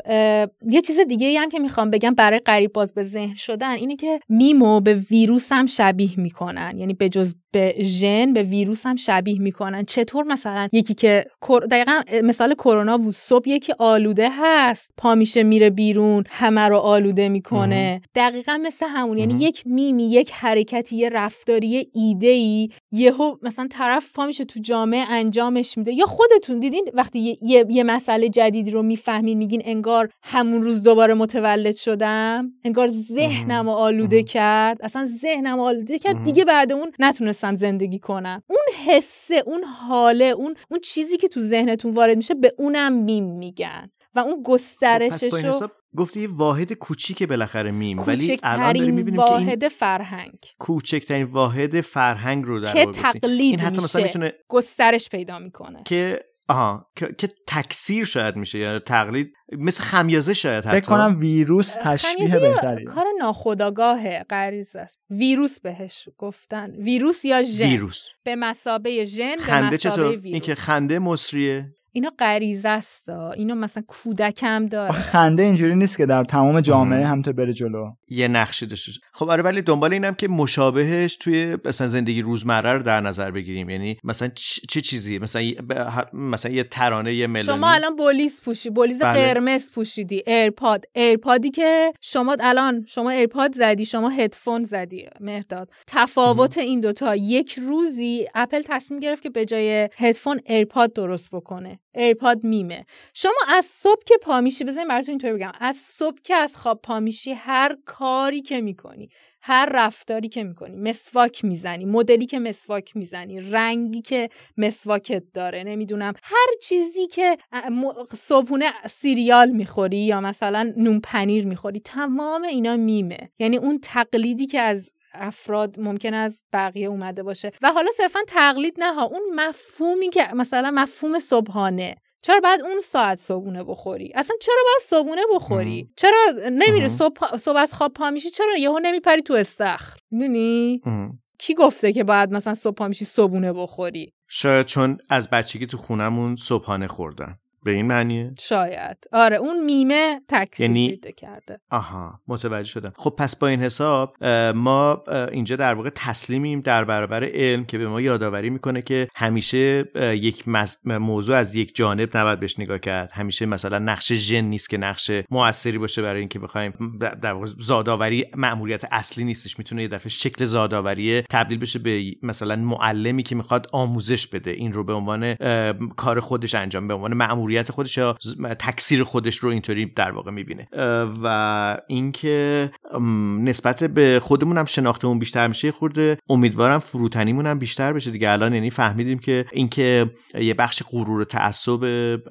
یه چیز دیگه هم که می‌خوام بگم برای قریب باز به ذهن شدن اینه که میمو به ویروس هم شبیه می‌کنن. یعنی به جز به ژن به ویروس هم شبیه می‌کنن. چطور مثلا یکی که دقیقا مثال کرونا بود. صبح یکی آلوده هست پا میشه میره بیرون همه رو آلوده می‌کنه. دقیقا مثل همون. یعنی یک میمی یک حرکتی یه رفتاری ایده ای یهو مثلا طرف پا میشه تو جامعه انجامش میده. یا خودتون دیدین وقتی یه, یه مسئله جدیدی رو می‌فهمین میگین انگار همون روز دوباره متولد شدم. انگار ذهنم آلوده کرد. اصلا ذهنم آلوده کرد. دیگه بعد اون نتونست زندگی کنم. اون حسه اون حاله اون اون چیزی که تو ذهنتون وارد میشه به اونم میم میگن. و اون خب، گسترشش گفتی یه واحد کوچیک بالاخره میم. ولی الان داریم می‌بینیم واحد که این فرهنگ. کوچکترین واحد فرهنگ رو در که تقلید این حتی میشه. می‌تونه گسترش پیدا می‌کنه. که آها که, که تکثیر شاید میشه یا تقلید مثل خمیازه شاید فکر کنم ویروس تشبیه بهتری. کار ناخودآگاه غریزه است. ویروس بهش گفتن. ویروس یا ژن؟ ویروس. به مثابه ژن به خنده مثابه چطور ویروس. این که خنده مسریه. اینا غریزه است اینو مثلا کودکم داره. خنده اینجوری نیست که در تمام جامعه همینطور بره جلو. یه نقشی داشته خب آره ولی دنبال اینم که مشابهش توی مثلا زندگی روزمره رو در نظر بگیریم. یعنی مثلا چه چیزی مثلا مثلا یه ترانه یه ملودی. شما الان بولیز پوشی. بولیز بله. قرمز پوشیدی. ایرپاد. ایرپادی که شما الان شما ایرپاد زدی شما هدفون زدی. مهرداد. تفاوت این دوتا. یک روزی اپل تصمیم گرفت که به جای هدفون ایرپاد درست بکنه. ایرپاد میمه. شما از صبح که پا میشی بزنین براتون اینطوری بگم. از صبح که از خواب پا میشی هر کاری که می‌کنی هر رفتاری که می‌کنی مسواک می‌زنی مدلی که مسواک می‌زنی رنگی که مسواکت داره نمی‌دونم هر چیزی که صبحونه سیریال می‌خوری یا مثلا نون پنیر می‌خوری تمام اینا میمه. یعنی اون تقلیدی که از افراد ممکن از بقیه اومده باشه. و حالا صرفا تقلید نه ها اون مفهومی که مثلا مفهوم صبحانه. چرا بعد اون ساعت صبحونه بخوری؟ اصلا چرا باید صبحونه بخوری؟ چرا نمیره صبح, صبح از خواب پا میشی؟ چرا یهو نمیپری تو استخر؟ می‌دونی؟ کی گفته که باید مثلا صبح پا میشی صبحونه بخوری؟ شاید چون از بچگی تو خونمون صبحانه خوردن. به این معنیه شاید. آره اون میمه تکثیر یعنی- پیدا کرده. آها متوجه شدم. خب پس با این حساب ما اینجا در واقع تسلیمیم در برابر علم که به ما یادآوری می‌کنه که همیشه یک مز- موضوع از یک جانب نباید بهش نگاه کرد. همیشه مثلا نقش ژن نیست که نقش موثری باشه برای اینکه بخوایم در واقع زادآوری مأموریت اصلی نیستش. می‌تونه یه دفعه شکل زادآوری تبدیل بشه به مثلا معلمی که می‌خواد آموزش بده. این رو به عنوان کار خودش انجام به عنوان مأموریت خودش یا تکثیر خودش رو اینطوری در واقع می‌بینه. و اینکه نسبت به خودمون هم شناختمون بیشتر میشه خورده امیدوارم فروتنیمون هم بیشتر بشه دیگه. الان یعنی فهمیدیم که اینکه یه بخش غرور و تعصب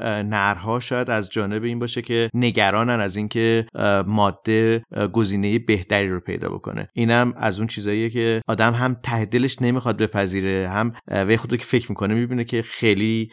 نرها شاید از جانب این باشه که نگرانن از اینکه ماده گزینه بهتری رو پیدا بکنه. اینم از اون چیزاییه که آدم هم ته دلش نمی‌خواد بپذیره هم اه، و یه خود که فکر می‌کنه می‌بینه که خیلی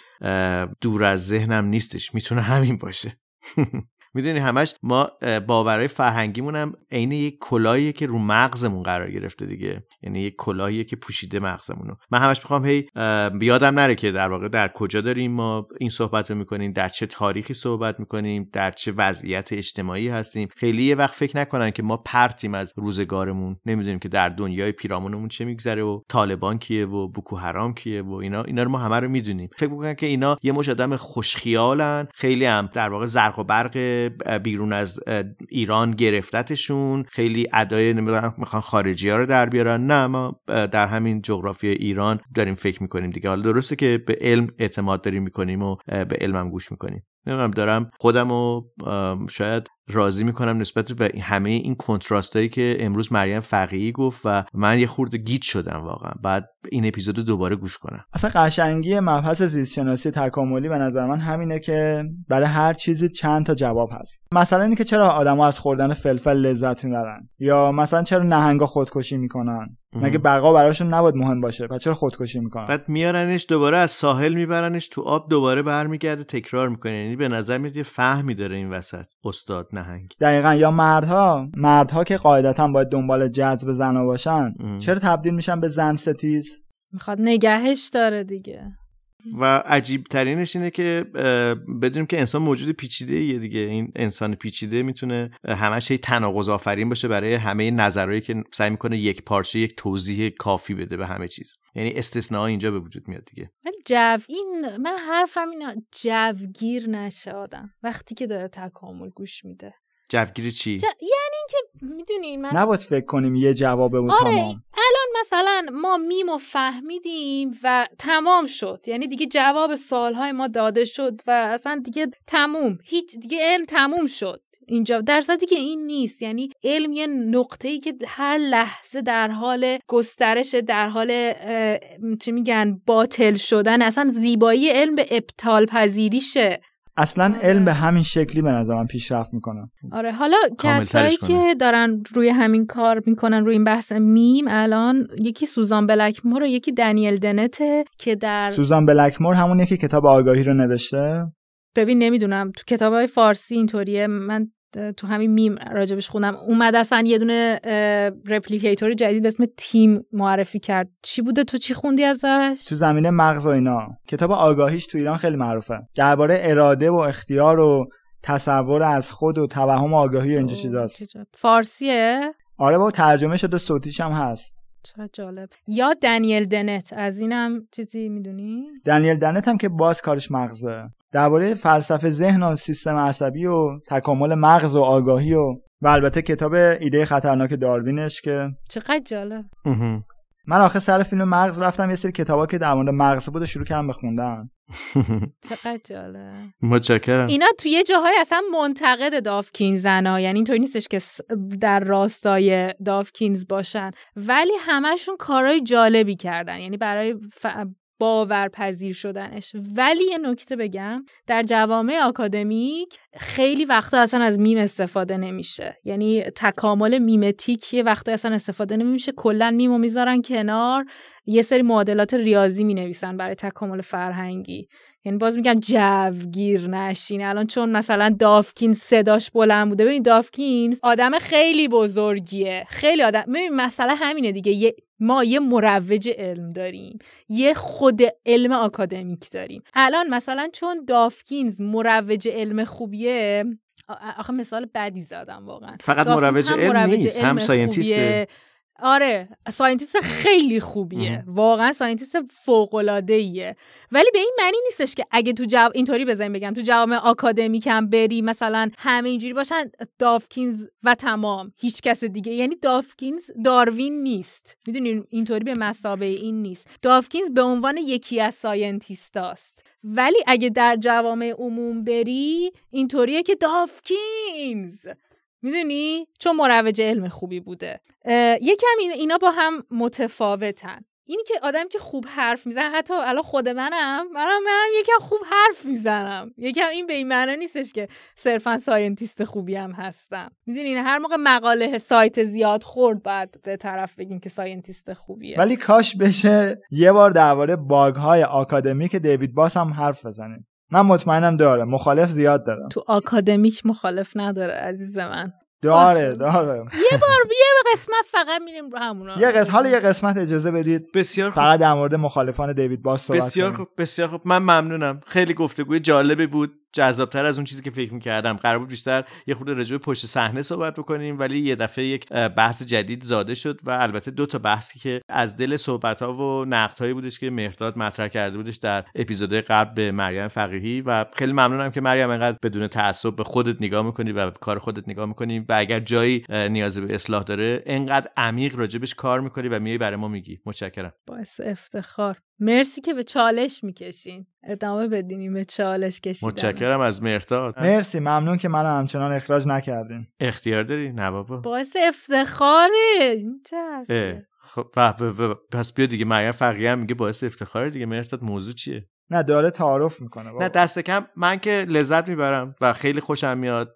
دور از ذهنم نیستش. می‌تونه همین باشه. می‌دونی همش ما باورهای فرهنگیمون هم عین یک کلاهیه که رو مغزمون قرار گرفته دیگه. یعنی یک کلاهیه که پوشیده مغزمونو. من همش می‌خوام هی اه، یادم نره که در واقع در کجا داریم ما این صحبت رو می‌کنیم در چه تاریخی صحبت می‌کنیم در چه وضعیت اجتماعی هستیم. خیلی یه وقت فکر نکنن که ما پرتیم از روزگارمون. نمی‌دونیم که در دنیای پیرامونمون چه میگذره و طالبان کیه و بوکو حرام کیه و اینا. اینا رو ما همه رو می‌دونیم. فکر می‌کنن که اینا یه مش آدم خوشخیالن. خیلی هم در واقع زرق و برق بیرون از ایران گرفتتشون. خیلی ادای نمی‌دونم می‌خوان خارجی ها رو در بیارن. نه ما در همین جغرافی ایران داریم فکر می‌کنیم دیگه. حالا درسته که به علم اعتماد داریم می‌کنیم و به علمم گوش می‌کنیم. نمی‌دونم دارم خودم رو شاید راضی می‌کنم نسبت به همه این کنتراست هایی که امروز مریم فقیهی گفت و من یه خورده گیج شدم واقعا. بعد این اپیزود رو دوباره گوش کنم. اصلا قشنگی مبحث زیست شناسی تکاملی به نظر من همینه که برای هر چیزی چند تا جواب هست. مثلا اینکه چرا آدما از خوردن فلفل لذت می‌برن؟ یا مثلا چرا نهنگا خودکشی می‌کنن؟ مگه بقا براشون نباید مهم باشه؟ پس چرا خودکشی می‌کنن؟ بعد میارنش دوباره از ساحل میبرنش تو آب دوباره برمیگرده تکرار می‌کنه. یعنی به نظر میاد یه فهمی داره این وسط استاد نهنگ. دقیقا. یا مردها مردها که قاعدتا باید دنبال جذب زنا باشن ام. چرا تبدیل میشن به زن ستیز؟ می‌خواد نگهش داره دیگه. و عجیب ترینش اینه که بدونیم که انسان موجود پیچیده یه دیگه. این انسان پیچیده می‌تونه همش هی تناقض آفرین باشه برای همه نظرهایی که سعی می‌کنه یک پارچه یک توضیح کافی بده به همه چیز. یعنی استثناء اینجا به وجود میاد دیگه. ولی جو این من حرفم اینه جوگیر نشه آدم. وقتی که داره تکامل گوش میده. جوگیری چی؟ ج- یعنی اینکه می‌دونی من نباید فکر کنیم یه جوابه و آره تمام. الان مثلا ما میمو فهمیدیم و تمام شد. یعنی دیگه جواب سوالهای ما داده شد و اصلا دیگه تموم. هیچ دیگه علم تموم شد. اینجا در صورتی که این نیست. یعنی علم یه نقطه ای که هر لحظه در حال گسترش در حال چی میگن باطل شدن اصلا زیبایی علم به ابطال پذیریشه اصلا آره. علم به همین شکلی به نظر من پیشرفت می‌کنه آره حالا کسایی کنه. که دارن روی همین کار می‌کنن روی این بحث میم الان یکی سوزان بلکمور و یکی دنیل دنته که در سوزان بلکمور همون که کتاب آگاهی رو نوشته ببین نمی‌دونم تو کتاب های فارسی اینطوریه من تو همین میم راجبش خوندم. اومد اصلا یه دونه replicator جدید به اسم teme معرفی کرد. چی بوده؟ تو چی خوندی ازش؟ تو زمینه مغز و اینا. کتاب آگاهیش تو ایران خیلی معروفه. درباره اراده و اختیار و تصور از خود و توهم آگاهی و اینجا چیزاست. فارسیه؟ آره با ترجمه شده صوتیش هم هست. چقدر جالب. یا دنیل دنت از اینم چیزی می‌دونی؟ دنیل دنت هم که باز کارش مغزه. درباره فلسفه ذهن و سیستم عصبی و تکامل مغز و آگاهی و و البته کتاب ایده خطرناک داروینش که چقدر جالب. اها. من آخه سر فیلم مغز رفتم یه سری کتابا که در مورد مغز بود شروع کردم بخوندن چقدر جالب. متشکرم. اینا توی یه جاهای اصلا منتقد داوکینزن یعنی اینطوری نیستش که در راستای داوکینز باشن. ولی همشون کارهای جالبی کردن. یعنی برای ف... باورپذیر شدنش. ولی یه نکته بگم در جوامع آکادمیک خیلی وقتا اصلا از میم استفاده نمیشه. یعنی تکامل memetic یه وقتا اصلا استفاده نمیشه. کلا میمو می‌ذارن کنار یه سری معادلات ریاضی می نویسن برای تکامل فرهنگی. یعنی باز میگن جوگیر نشین. الان چون مثلا دافکین صداش بلند بوده ببین دافکین آدم خیلی بزرگیه. خیلی آدم ببین مسئله همینه دیگه. یه ما یه مروج علم داریم یه خود علم آکادمیک داریم. الان مثلا چون دافکینز مروج علم خوبیه آخه مثال بدی زدم واقعا. فقط مروج علم نیست هم ساینتیسته آره scientist خیلی خوبیه. واقعا scientist فوق العاده ایه ولی به این معنی نیستش که اگه تو جو... اینطوری بزنیم بگم تو جوامع آکادمیکم بری مثلا همه اینجوری باشن داوکینز و تمام. هیچ کس دیگه. یعنی داوکینز داروین نیست. می‌دونین اینطوری به مثابه این نیست. داوکینز به عنوان یکی از scientist هاست. ولی اگه در جوامع عموم بری اینطوریه که داوکینز. می‌دونی؟ چون مروج علم خوبی بوده. یکم اینا با هم متفاوتن. اینی که آدم که خوب حرف می‌زنه حتی الان خود منم منم منم یکم خوب حرف می‌زنم. یکم این به این معنی نیستش که صرفا scientist خوبی هم هستم. می‌دونین هر موقع مقاله cite زیاد خورد بعد به طرف بگین که scientist خوبیه. ولی کاش بشه یه بار درباره bug های آکادمیک دیوید باس هم حرف بزنیم من مطمئنم داره. مخالف زیاد داره. تو آکادمیک مخالف نداره عزیز من. داره داره. یه بار یه قسمت فقط میریم رو همونا. یه قسمت حالا یه قسمت اجازه بدید. بسیار خوب. فقط در مورد مخالفان دیوید باس صحبت بسیار خوب بسیار خوب. من ممنونم. خیلی گفتگوی جالبی بود. جذابتر از اون چیزی که فکر می‌کردم. قرار بود بیشتر یه خورده راجع پشت صحنه صحبت بکنیم ولی یه دفعه یک بحث جدید زاده شد و البته دو تا بحثی که از دل صحبت ها و نقد هایی بودش که مهرداد مطرح کرده بودش در اپیزودهای قبل به مریم فقیهی و خیلی ممنونم که مریم انقدر بدون تعصب به خودت نگاه می‌کنی و به کار خودت نگاه می‌کنی و اگر جایی نیاز به اصلاح داره انقدر عمیق راجبش کار می‌کنی و میای برای ما میگی. متشکرم. باعث افتخار. مرسی که به چالش می‌کشین. ادامه بدینیم به چالش کشیدن. متشکرم از مهرداد. مرسی ممنون که منو همچنان اخراج نکردین. اختیار داری؟ نه بابا. باعث افتخاره چه خب پس بیا دیگه مریم فقیه هم میگه باعث افتخاره دیگه؟ مهرداد موضوع چیه؟ نه داره تعارف می‌کنه بابا. نه دست کم. من که لذت می‌برم و خیلی خوشم میاد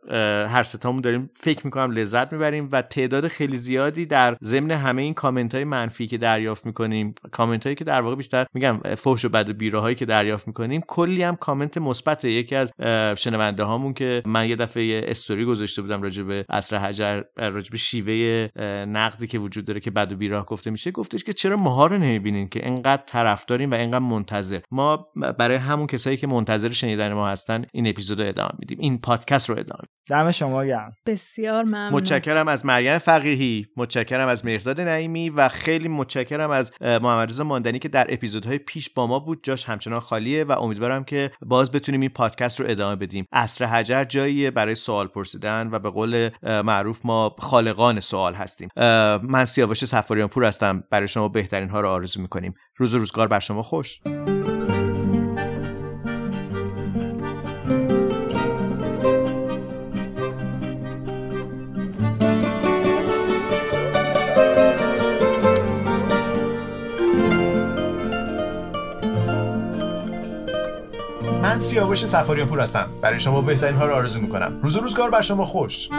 هر ستامون داریم فکر می‌کنم لذت می‌بریم و تعداد خیلی زیادی در ضمن همه این کامنت های منفی که دریافت می‌کنیم کامنت هایی که در واقع بیشتر میگم فحش و بد و بیراهایی که دریافت می‌کنیم کلی هم کامنت مثبت یکی از شنونده هامون که من یه دفعه استوری گذاشته بودم راجع به عصر حجر راجع به شیوه نقدی که وجود داره که بد و بیراه گفته میشه. گفتش که چرا ماها رو نمی‌بینین که انقدر طرفداریم و انقدر منتظر؟ ما برای همون کسایی که منتظر شنیدن ما هستن این اپیزود رو ادامه میدیم. این پادکست رو ادامه دم شما گرم. بسیار ممنون. متشکرم از مریم فقیهی متشکرم از مهرداد نعیمی و خیلی متشکرم از محمد رضا ماندنی که در اپیزودهای پیش با ما بود. جاش همچنان خالیه و امیدوارم که باز بتونیم این پادکست رو ادامه بدیم. عصر حجر جاییه برای سوال پرسیدن و به قول معروف ما خالقان سوال هستیم. من سیاوش سفاریان پور هستم. برای شما بهترین ها رو آرزو می‌کنیم. روز و روزگار بر شما خوش. سیاوش سفاریان پور هستم. برای شما بهترین ها رو آرزو می‌کنم. روز و روزگار بر شما خوش.